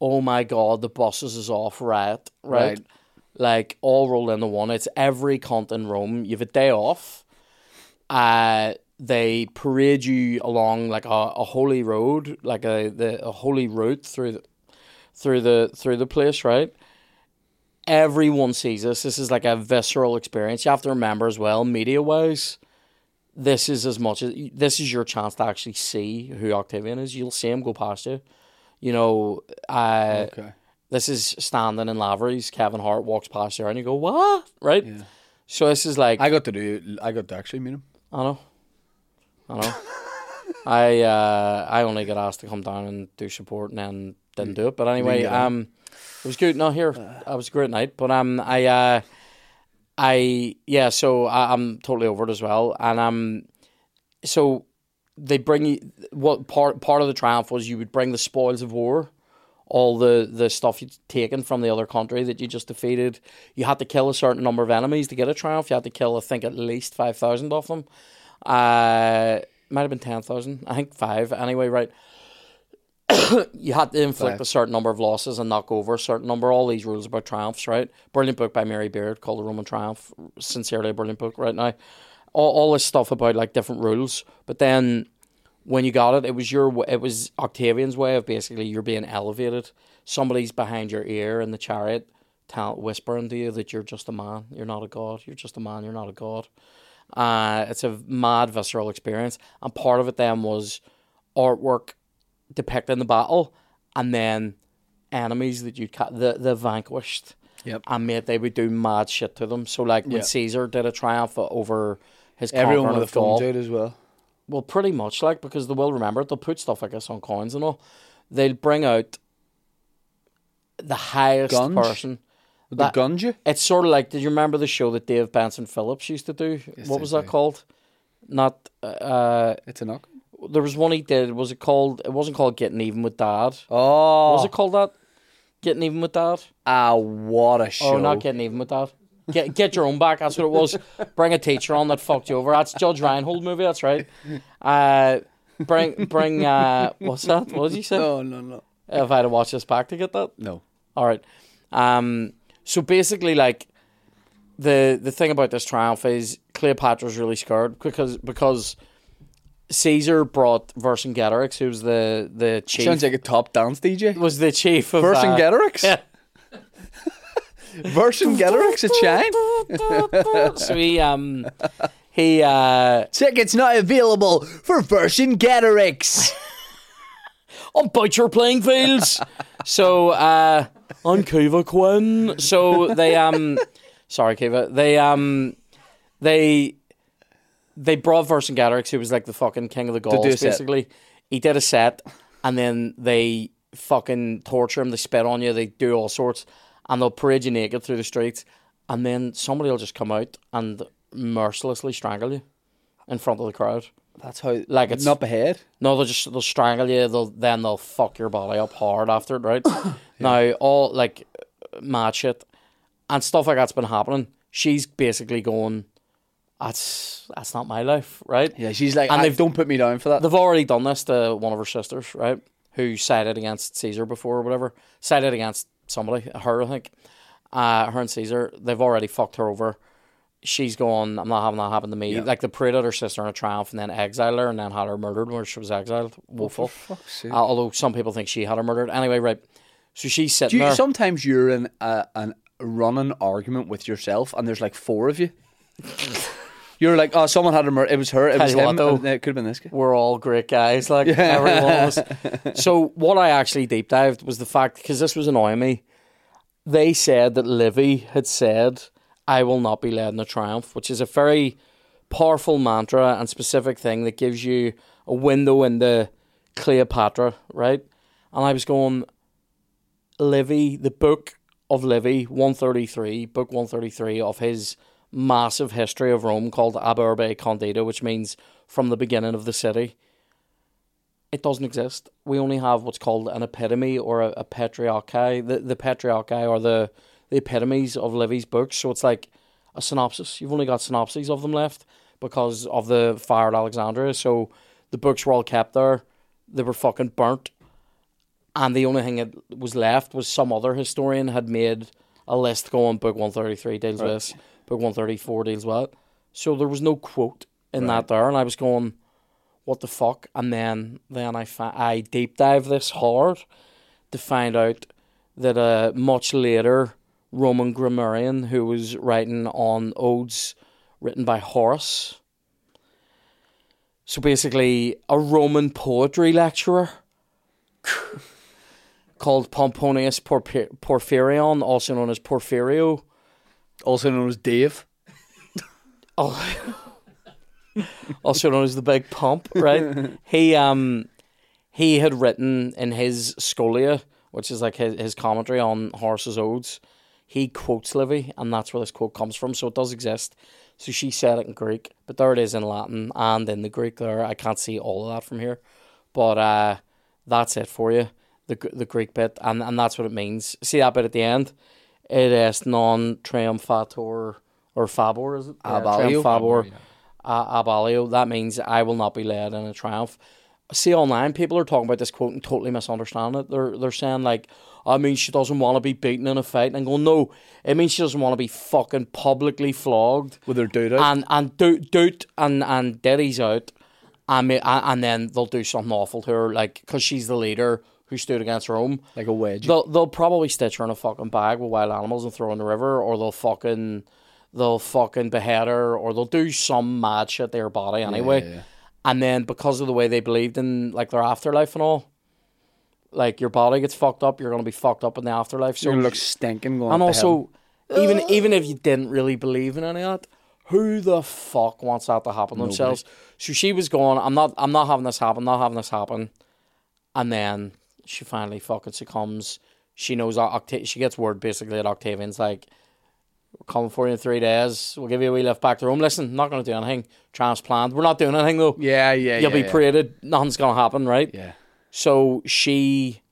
Oh my god, the buses is off riot, right? Right. Like all rolled into one. It's every cunt in Rome. You've a day off. Uh they parade you along like a, a holy road, like a the a holy route through the through the through the place, right? Everyone sees this. This is like a visceral experience. You have to remember as well, media wise, this is as much as this is your chance to actually see who Octavian is. You'll see him go past you. You know, uh, Okay. this is standing in Lavery's. Kevin Hart walks past you, and you go, "What?" Right? Yeah. So this is like I got to do. I got to actually meet him. I know. I know. I uh, I only get asked to come down and do support and then didn't do it. But anyway, on. um, it was good. No, here it was a great night. But um, I uh, I yeah. So I, I'm totally over it as well. And um, so they bring you what part part of the triumph was you would bring the spoils of war. All the, the stuff you'd taken from the other country that you just defeated. You had to kill a certain number of enemies to get a triumph. You had to kill, I think, at least 5,000 of them. Uh, might have been 10,000. I think five. Anyway, right. you had to inflict Five. a certain number of losses and knock over a certain number. All these rules about triumphs, right? Brilliant book by Mary Beard called The Roman Triumph. Sincerely, a brilliant book right now. All, all this stuff about like different rules. But then when you got it, it was your it was Octavian's way of basically you're being elevated. Somebody's behind your ear in the chariot, tell, whispering to you that you're just a man. You're not a god. You're just a man. You're not a god. Uh, it's a mad visceral experience, and part of it then was artwork depicting the battle, and then enemies that you ca- the the vanquished, Yep. And mate, they would do mad shit to them. So like when Yeah. Caesar did a triumph over his Everyone would have filmed it as well. well, pretty much like because they will remember it. They'll put stuff like this on coins and all. They'll bring out the highest Gunge? person. Would That- they gun? It's sort of like, did you remember the show that Dave Benson Phillips used to do? Yes, what was that do. called? Not. Uh, It's a knock. There was one he did. Was it called? It wasn't called Getting Even with Dad. Oh, Was it called that? Getting Even with Dad. ah, what a show! Oh, not Getting Even with Dad. Get get your own back. That's what it was. Bring a teacher on that fucked you over. That's Judge Reinhold movie. That's right. Uh, bring bring. Uh, what's that? What did you say? no, no, no, If I had to watch this back to get that. no. All right. Um. So basically, like the the thing about this triumph is Cleopatra's really scared because because Caesar brought Vercingetorix, who was the the chief. Sounds like a top dance DJ. was the chief of uh, Vercingetorix? Yeah. Vercingetorix a chain? so he um he uh Tickets not available for Vercingetorix. on butcher playing fields. so uh on Kiva Quinn. So they um sorry Kiva. They um they they brought Vercingetorix, who was like the fucking king of the Gauls, a set. basically. He did a set and then they fucking torture him, they spit on you, they do all sorts, and they'll parade you naked through the streets, and then somebody will just come out and mercilessly strangle you in front of the crowd. That's how. Like it's- not behead. No, they'll just they'll strangle you. They'll then they'll fuck your body up hard after it, right? Now all like mad shit and stuff like that's been happening. She's basically going, that's that's not my life, right? Yeah, she's like, And they've- don't put me down for that. They've already done this to one of her sisters, right? Who sided against Caesar before or whatever. Sided against somebody, her I think. Uh, her and Caesar, they've already fucked her over. She's going, I'm not having that happen to me. Yeah. Like they paraded her sister in a triumph and then exiled her and then had her murdered where she was exiled. Woeful. sake. Uh, although some people think she had her murdered. Anyway, right. So she's Do sitting you, there. sometimes you're in a, an running argument with yourself, and there's like four of you. You're like, oh, someone had a murder. It was her. It Tell was you what, him. though. It could have been this guy. we're all great guys, like every one of. So what I actually deep dived was the fact because this was annoying me. They said that Livy had said, "I will not be led in a triumph," which is a very powerful mantra and specific thing that gives you a window into Cleopatra, right? And I was going, Livy, the book of Livy, one thirty three, book one thirty three of his massive history of Rome called Ab Urbe Condita, which means from the beginning of the city. It doesn't exist. We only have what's called an epitome or a, a periochae. The the periochae are the the epitomes of Livy's books. So it's like a synopsis. You've only got synopses of them left because of the fire at Alexandria. So the books were all kept there. They were fucking burnt. And the only thing that was left was some other historian had made a list going book 133 deals with this, book 134 deals with it. So there was no quote in that there. And I was going, what the fuck? And then then I, fa- I deep dive this hard to find out that a much later Roman grammarian who was writing on odes written by Horace. So basically, a Roman poetry lecturer called Pomponius Porpy- Porphyrion, also known as Porphyrio. Also known as Dave. also known as the Big Pump, right? he um he had written in his Scholia, which is like his, his commentary on Horace's odes. He quotes Livy, and that's where this quote comes from. So it does exist. So she said it in Greek, but there it is in Latin and in the Greek. There, I can't see all of that from here, but uh, that's it for you. The the Greek bit, and and that's what it means. See that bit at the end. It is non triumphator or fabor, is it? Yeah, Abalio. triumphabor uh, abalio. That means I will not be led in a triumph. See online, people are talking about this quote and totally misunderstand it. They're they're saying like, I mean, she doesn't want to be beaten in a fight, and going, no, it means she doesn't want to be fucking publicly flogged With her dude out. and and do doot and and Deddy's out, and and then they'll do something awful to her, like because she's the leader who stood against Rome. like a wedge. They'll they'll probably stitch her in a fucking bag with wild animals and throw her in the river, or they'll fucking they'll fucking behead her, or they'll do some mad shit to her body anyway. yeah, yeah. And then because of the way they believed in like their afterlife and all, like your body gets fucked up, you're gonna be fucked up in the afterlife. So You're gonna look stinking going. and also, even even if you didn't really believe in any of that, who the fuck wants that to happen themselves? So she was going, I'm not I'm not having this happen, not having this happen. And then she finally fucking succumbs. She knows Octa- she gets word basically that Octavian's like, We're coming for you in three days. We'll give you a wee lift back to Rome. Listen, not gonna do anything. Transplant. We're not doing anything though. yeah, yeah, You'll yeah, be yeah. paraded. Nothing's gonna happen, right? Yeah, So she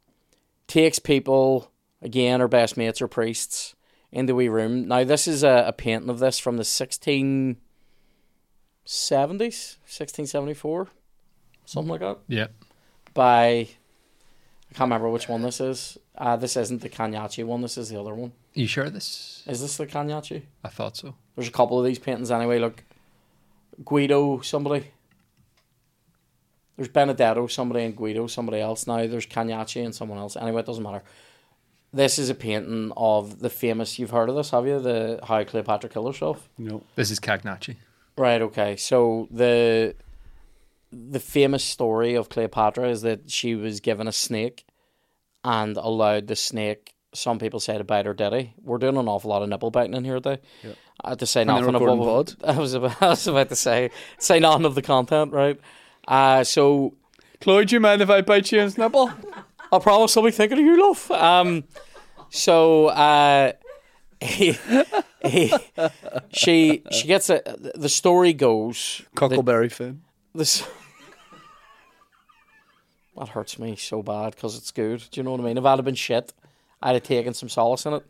takes people, again, her best mates are priests, in the wee room. Now, this is a, a painting of this from the 1670s, 1674, something like that, Yeah. by, I can't remember which one this is. Uh, this isn't the Cagnacci one, this is the other one. you sure this? Is this the Cagnacci? I thought so. There's a couple of these paintings anyway. Look, Guido, somebody. There's Benedetto, somebody, and Guido, somebody else. Now there's Cagnacci and someone else. Anyway, it doesn't matter. This is a painting of the famous. You've heard of this, have you? The how Cleopatra killed herself. no, This is Cagnacci. Right. Okay. So the the famous story of Cleopatra is that she was given a snake and allowed the snake. Some people say to bite her ditty. We're doing an awful lot of nipple biting in here today. Yeah. I had to say they're nothing of what. I was about. I was about to say say nothing of the content, right? Uh, so Chloe, do you mind if I bite you in the nipple? I promise I'll be thinking of you, love. Um, so uh, he, he, she she gets a. The story goes Cockleberry fin. this that hurts me so bad because it's good. Do you know what I mean? If I'd have been shit, I'd have taken some solace in it.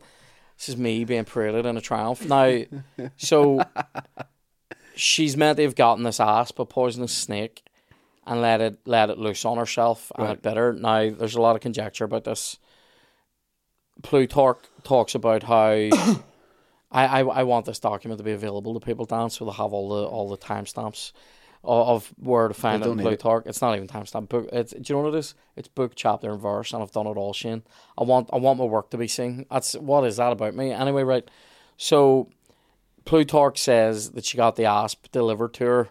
This is me being paraded in a triumph. Now, so she's meant to have gotten this asp, a poisonous snake, and let it let it loose on herself and it bit her. Now, there's a lot of conjecture about this. Plutarch talks about how I, I I want this document to be available to people, Dan, so they'll have all the all the timestamps of, of where to find it in need it. It's not even timestamp book. It's do you know what it is? It's book, chapter, and verse, and I've done it all, Shane. I want I want my work to be seen. That's what is that about me? Anyway, right. So Plutarch says that she got the asp delivered to her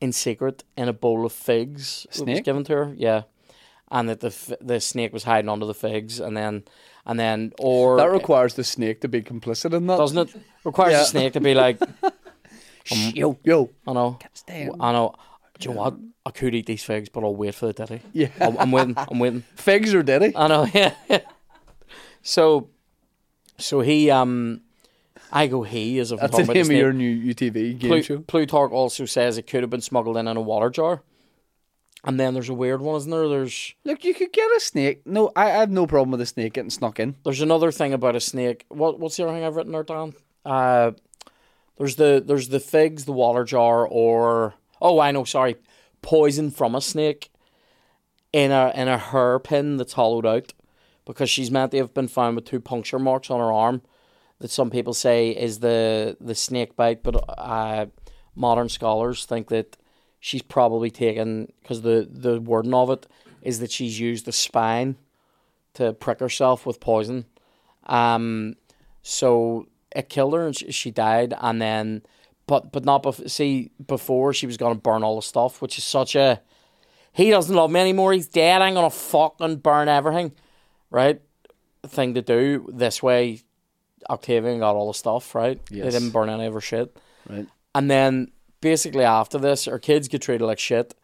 in secret in a bowl of figs. that was Snake? given to her, yeah. And that the the snake was hiding under the figs, and then and then or That requires the snake to be complicit in that. doesn't it requires Yeah. the snake to be like yo, yo, I know stay. I know. Do you know what? I could eat these figs, but I'll wait for the ditty. Yeah. I'm, I'm waiting. I'm waiting. Figs or diddy? I know. Yeah. so, so he um, I go he as if I'm That's the talking about name the of your new UTV game Plu- show. Plutarch also says it could have been smuggled in in a water jar. And then there's a weird one, isn't there? There's Look, you could get a snake. No, I, I have no problem with a snake getting snuck in. there's another thing about a snake. What what's the other thing I've written there, Dan? Uh, there's the there's the figs, the water jar, or oh, I know. Sorry, poison from a snake in a in a hairpin that's hollowed out because she's meant to have been found with two puncture marks on her arm that some people say is the the snake bite, but uh, modern scholars think that she's probably taken because the the wording of it is that she's used the spine to prick herself with poison. Um, so it killed her and she, she died, and then, but but not bef- see before she was gonna burn all the stuff, which is such a he doesn't love me anymore. He's dead. I'm gonna fucking burn everything, right? Thing to do this way. Octavian got all the stuff right. They didn't burn any of her shit. Right. And then basically after this, her kids get treated like shit.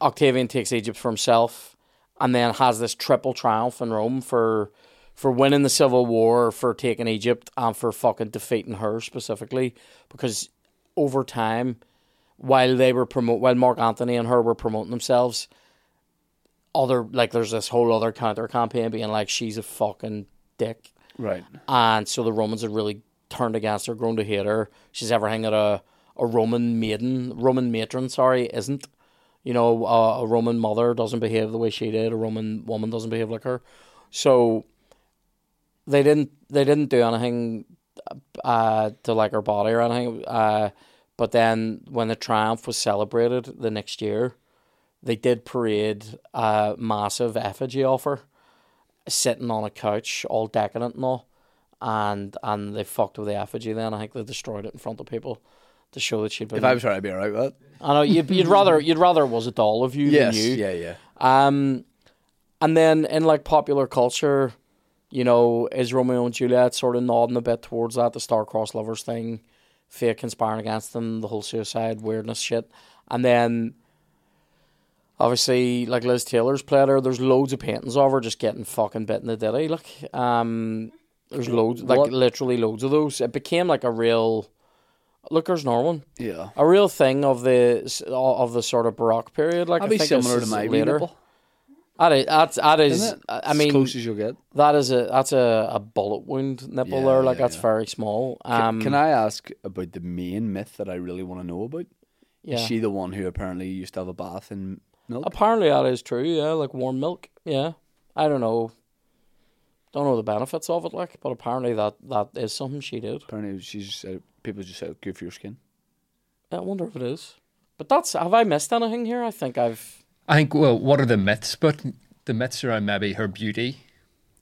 Octavian takes Egypt for himself, and then has this triple triumph in Rome for for winning the civil war, for taking Egypt, and for fucking defeating her specifically. Because over time, while they were promote, while Mark Antony and her were promoting themselves, other like there's this whole other counter campaign being like she's a fucking dick Right. and so the Romans had really turned against her, grown to hate her. She's everything that a a Roman maiden, Roman matron, sorry, isn't. You know, a, a Roman mother doesn't behave the way she did. A Roman woman doesn't behave like her. So they didn't they didn't do anything uh, to like her body or anything. Uh, but then when the triumph was celebrated the next year, they did parade a massive effigy of her sitting on a couch, all decadent and all, and and they fucked with the effigy. Then I think they destroyed it in front of people to show that she'd been. If I was her, I'd be alright with that. I know you'd, you'd rather you'd rather it was a doll of you Yes. than you. Yeah, yeah. Um, and then in like popular culture, you know, is Romeo and Juliet sort of nodding a bit towards that, the star-crossed lovers thing, fate conspiring against them, the whole suicide weirdness shit, and then obviously like Liz Taylor's played her. There's loads of paintings of her just getting fucking bit in the ditty. Like, um, there's loads, like What- literally loads of those. It became like a real. Look, there's Norman Yeah. a real thing of the of the sort of Baroque period. Like That'd I be think similar to my later. nipple. That is, that's, that is? I As mean, close as you'll get. that is a that's a, a bullet wound nipple Yeah, there. Like yeah, that's yeah. very small. Can, Um, can I ask about the main myth that I really want to know about? Yeah. Is she the one who apparently used to have a bath in milk? Apparently that is true. Yeah, like warm milk. Yeah, I don't know. Don't know the benefits of it, like, but apparently that that is something she did. Apparently, she's just said, people just said good for your skin. I wonder if it is. But that's have I missed anything here? I think I've. I think. Well, what are the myths? But the myths around maybe her beauty.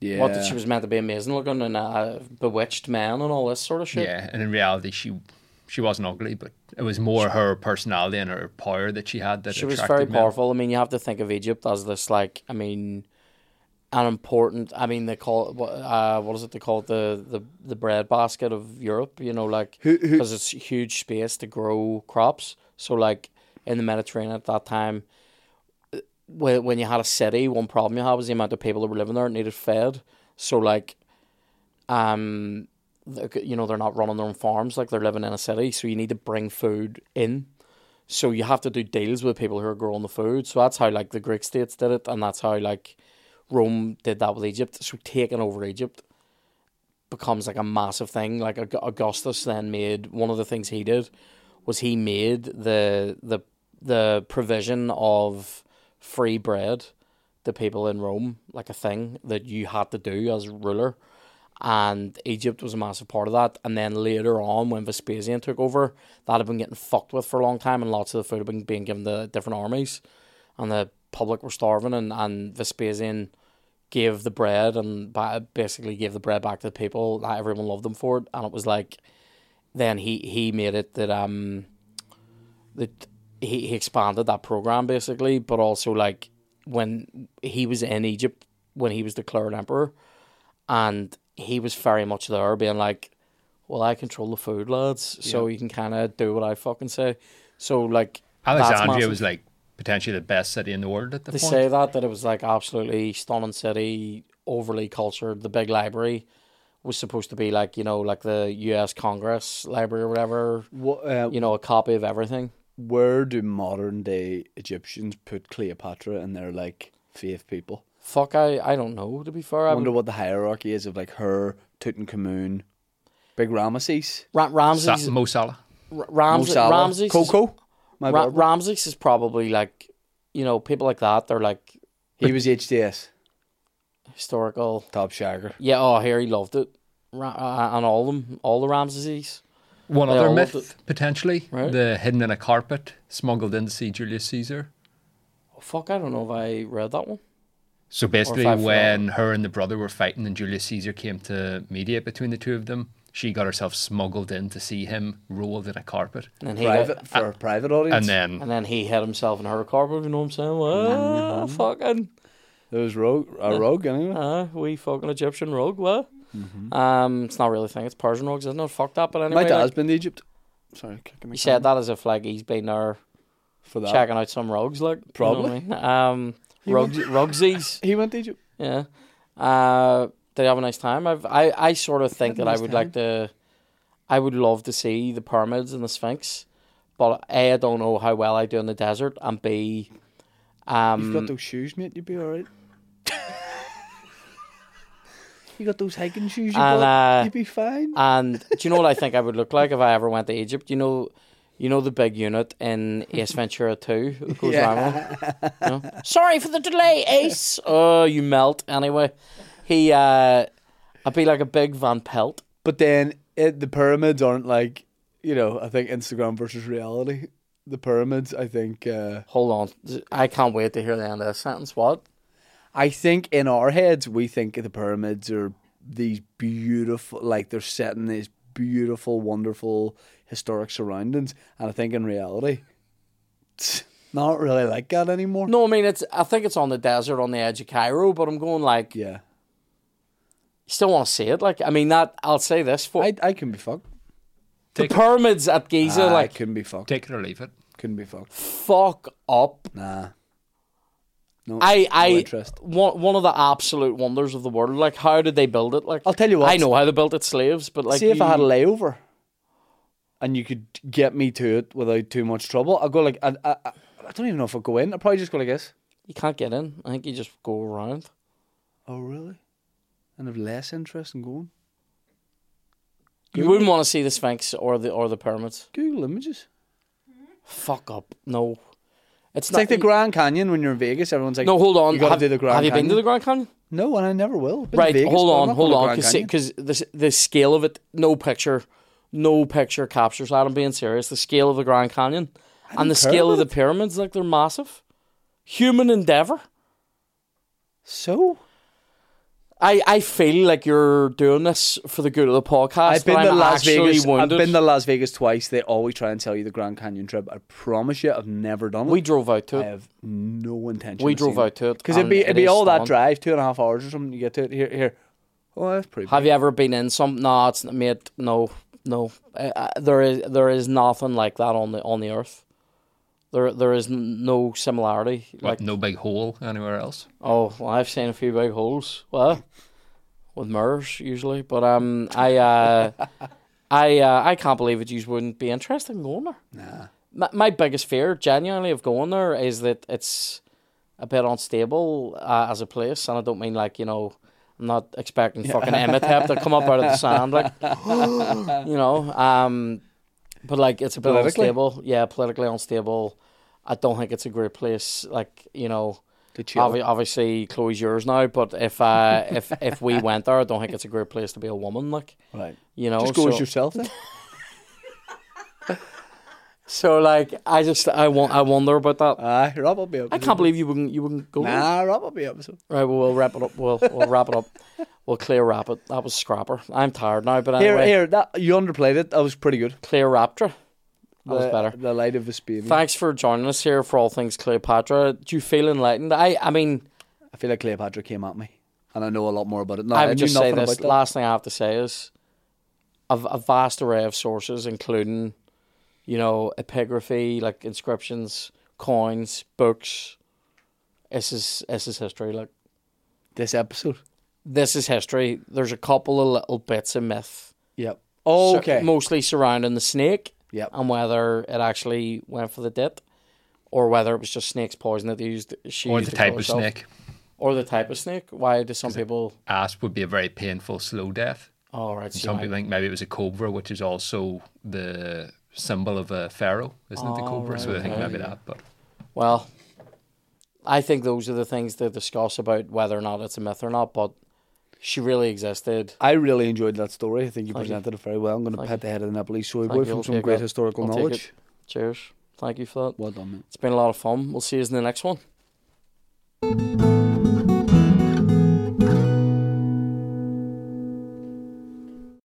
Yeah. What that she was meant to be amazing looking and a bewitched man and all this sort of shit. Yeah, and in reality, she she wasn't ugly, but it was more her personality and her power that she had that she was very men. powerful. I mean, you have to think of Egypt as this, like, I mean, an important. I mean, they call it what? Uh, what is it? They call it the the the bread basket of Europe. You know, like Who- who- because it's huge space to grow crops. So, like in the Mediterranean at that time, when when you had a city, one problem you had was the amount of people that were living there needed fed. So, like, um, you know, they're not running their own farms like they're living in a city. So you need to bring food in. So you have to do deals with people who are growing the food. So that's how like the Greek states did it, and that's how like Rome did that with Egypt. So taking over Egypt becomes like a massive thing. Like Augustus then made one of the things he did was he made the the the provision of free bread to people in Rome like a thing that you had to do as ruler. And Egypt was a massive part of that. And then later on, when Vespasian took over, that had been getting fucked with for a long time, and lots of the food had been being given to different armies, and the public were starving. And, and Vespasian gave the bread and ba- basically gave the bread back to the people. Like, everyone loved him for it, and it was like, then he he made it that um that he, he expanded that program basically, but also like when he was in Egypt when he was declared emperor, and he was very much there, being like, "Well, I control the food, lads, so you can kind of do what I fucking say." So like, Alexandria was like potentially the best city in the world at the They point. say that that it was like absolutely stunning city, overly cultured. The big library was supposed to be like you know like the U.S. Congress library or whatever. What, uh, You know, a copy of everything. Where do modern day Egyptians put Cleopatra and their like faith people? Fuck, I I don't know. To be fair, I I wonder what the hierarchy is of like her, Tutankhamun, Big Ramesses, Ra- Ramses, Sa- Mo Salah. Ra- Mo Ramses, Salah, Ramses, is- Coco. My Ra- barber. Ramses is probably like, you know, people like that. They're like he was HDS historical. top shagger. Yeah, oh, here he loved it, Ra- uh, and all of them, all the Ramses. One They other all loved myth, potentially, Right. the hidden in a carpet, smuggled in to see Julius Caesar. Oh, fuck, I don't know if I read that one. So basically, I've when her and the brother were fighting and Julius Caesar came to mediate between the two of them, she got herself smuggled in to see him rolled in a carpet. And then he Private got- for a private audience. And then and then he hid himself in her carpet. You know what I'm saying? Well, fucking. there was rogue, a rogue anyway. Uh, we fucking Egyptian rogue, what? Um, it's not really a thing. It's Persian rogues, isn't it? Fuck that. But anyway, My dad's like, been to Egypt. Sorry, kicking my he said that as if like he's been there for that. checking out some rogues, like you know I mean? Um, rugs, rugsies, He went to Egypt. yeah. Uh, did he have a nice time? I've, I, I sort of think that I nice would like to. I would love to see the pyramids and the Sphinx, but a I don't know how well I do in the desert, and b, um, You've got those shoes, mate. You'd be all right. you got those hiking shoes. You And, bought. uh, You'd be fine. And do you know what I think I would look like if I ever went to Egypt? You know, you know the big unit in Ace Ventura Two that goes around. You know? Sorry for the delay, Ace. Oh, you melt. Anyway, he, uh, I'd be like a big Van Pelt. But then it, the pyramids aren't like you know. I think Instagram versus reality. The pyramids, I think. Uh, Hold on, I can't wait to hear the end of this sentence. What? I think in our heads we think the pyramids are these beautiful, like they're set in these beautiful, wonderful historic surroundings, and I think in reality, not really like that anymore. No, I mean it's. I think it's on the desert on the edge of Cairo, but I'm going like Yeah, you still want to see it. Like I mean that. I'll say this for I I can be fucked. the Take it. pyramids at Giza. Ah, I like couldn't be fucked. Take it or leave it. Couldn't be fucked. fuck up. Nah. No, I I no interest. one one of the absolute wonders of the world. Like how did they build it? Like I'll tell you what. I know how they built it, slaves, but like See if I had a layover, and you could get me to it without too much trouble. I'll go like I, I, I don't even know if I'll go in. I'll probably just go like this. you can't get in. I think you just go around. Oh really? And have less interest in going. You wouldn't want to see the Sphinx or the or the pyramids. Google images. Fuck up. No. It's, It's not like the Grand Canyon when you're in Vegas. Everyone's like, No, hold on. You got to have, do the Grand have you Canyon. been to the Grand Canyon? No, and I never will. Been Right, Vegas, hold on, hold on, because the the scale of it, no picture, no picture captures that. I'm being serious. The scale of the Grand Canyon and the scale of the pyramids, like they're massive. Human endeavor. So I, I feel like you're doing this for the good of the podcast. I've been to Las Vegas. Wounded. I've been to Las Vegas twice. They always try and tell you the Grand Canyon trip. I promise you, I've never done it. we drove out to it. I have no intention. We drove out to it because it'd be it it'd be all that drive, two and a half hours or something. You get to it here. Here, oh, that's pretty. Have you ever been in some? No, it's mate. No, no. Uh, uh, there is there is nothing like that on the on the earth. There there is no similarity. Like Like no big hole anywhere else. oh, well, I've seen a few big holes. Well, with mirrors usually, but um, I uh, I uh, I can't believe it. You wouldn't be interested in going there. Nah. My, my biggest fear, genuinely, of going there is that it's a bit unstable uh, as a place, and I don't mean like you know. I'm not expecting fucking Emmett to come up out of the sand, like you know. Um, but like it's a bit unstable. Yeah, politically unstable. I don't think it's a great place. Like you know, obvi- obviously Chloe's yours now, but if uh, if if we went there, I don't think it's a great place to be a woman. Like right. you know, Just go as yourself then. So like, I just I want I wonder about that. Aye, wrap up the episode. I can't believe you wouldn't you wouldn't go. Nah, wrap up the episode. Right, well, we'll wrap it up. We'll we'll wrap it up. We'll clear wrap it. That was scrapper. I'm tired now, but Here, anyway, here. That you underplayed it. That was pretty good. clear raptor. That was better. The light of Vespasian. Thanks for joining us here for all things Cleopatra. Do you feel enlightened? I I mean, I feel like Cleopatra came at me, and I know a lot more about it. No, I I, would knew just say this. Last thing I have to say is, a, a vast array of sources, including, you know, epigraphy like inscriptions, coins, books. This is this is history. Like This episode. this is history. There's a couple of little bits of myth. Yep. Oh, sur- okay. mostly surrounding the snake Yep. and whether it actually went for the dit, or whether it was just snake's poison that they used. She Or used the type of herself. snake. or the type of snake. Why do some people? Asp would be a very painful, slow death. Oh right, Some people think maybe it was a cobra, which is also the symbol of a pharaoh, isn't it? The Oh, cobra. so right, I think okay. maybe that. But Well, I think those are the things to discuss about whether or not it's a myth or not. But she really existed. I really enjoyed that story. I think you Thank you. presented it very well. I'm going to Thank pat the head of the Nepalese soy boy you. from some great it. historical I'll knowledge. Cheers. Thank you for that. Well done. It's been a lot of fun. We'll see you in the next one.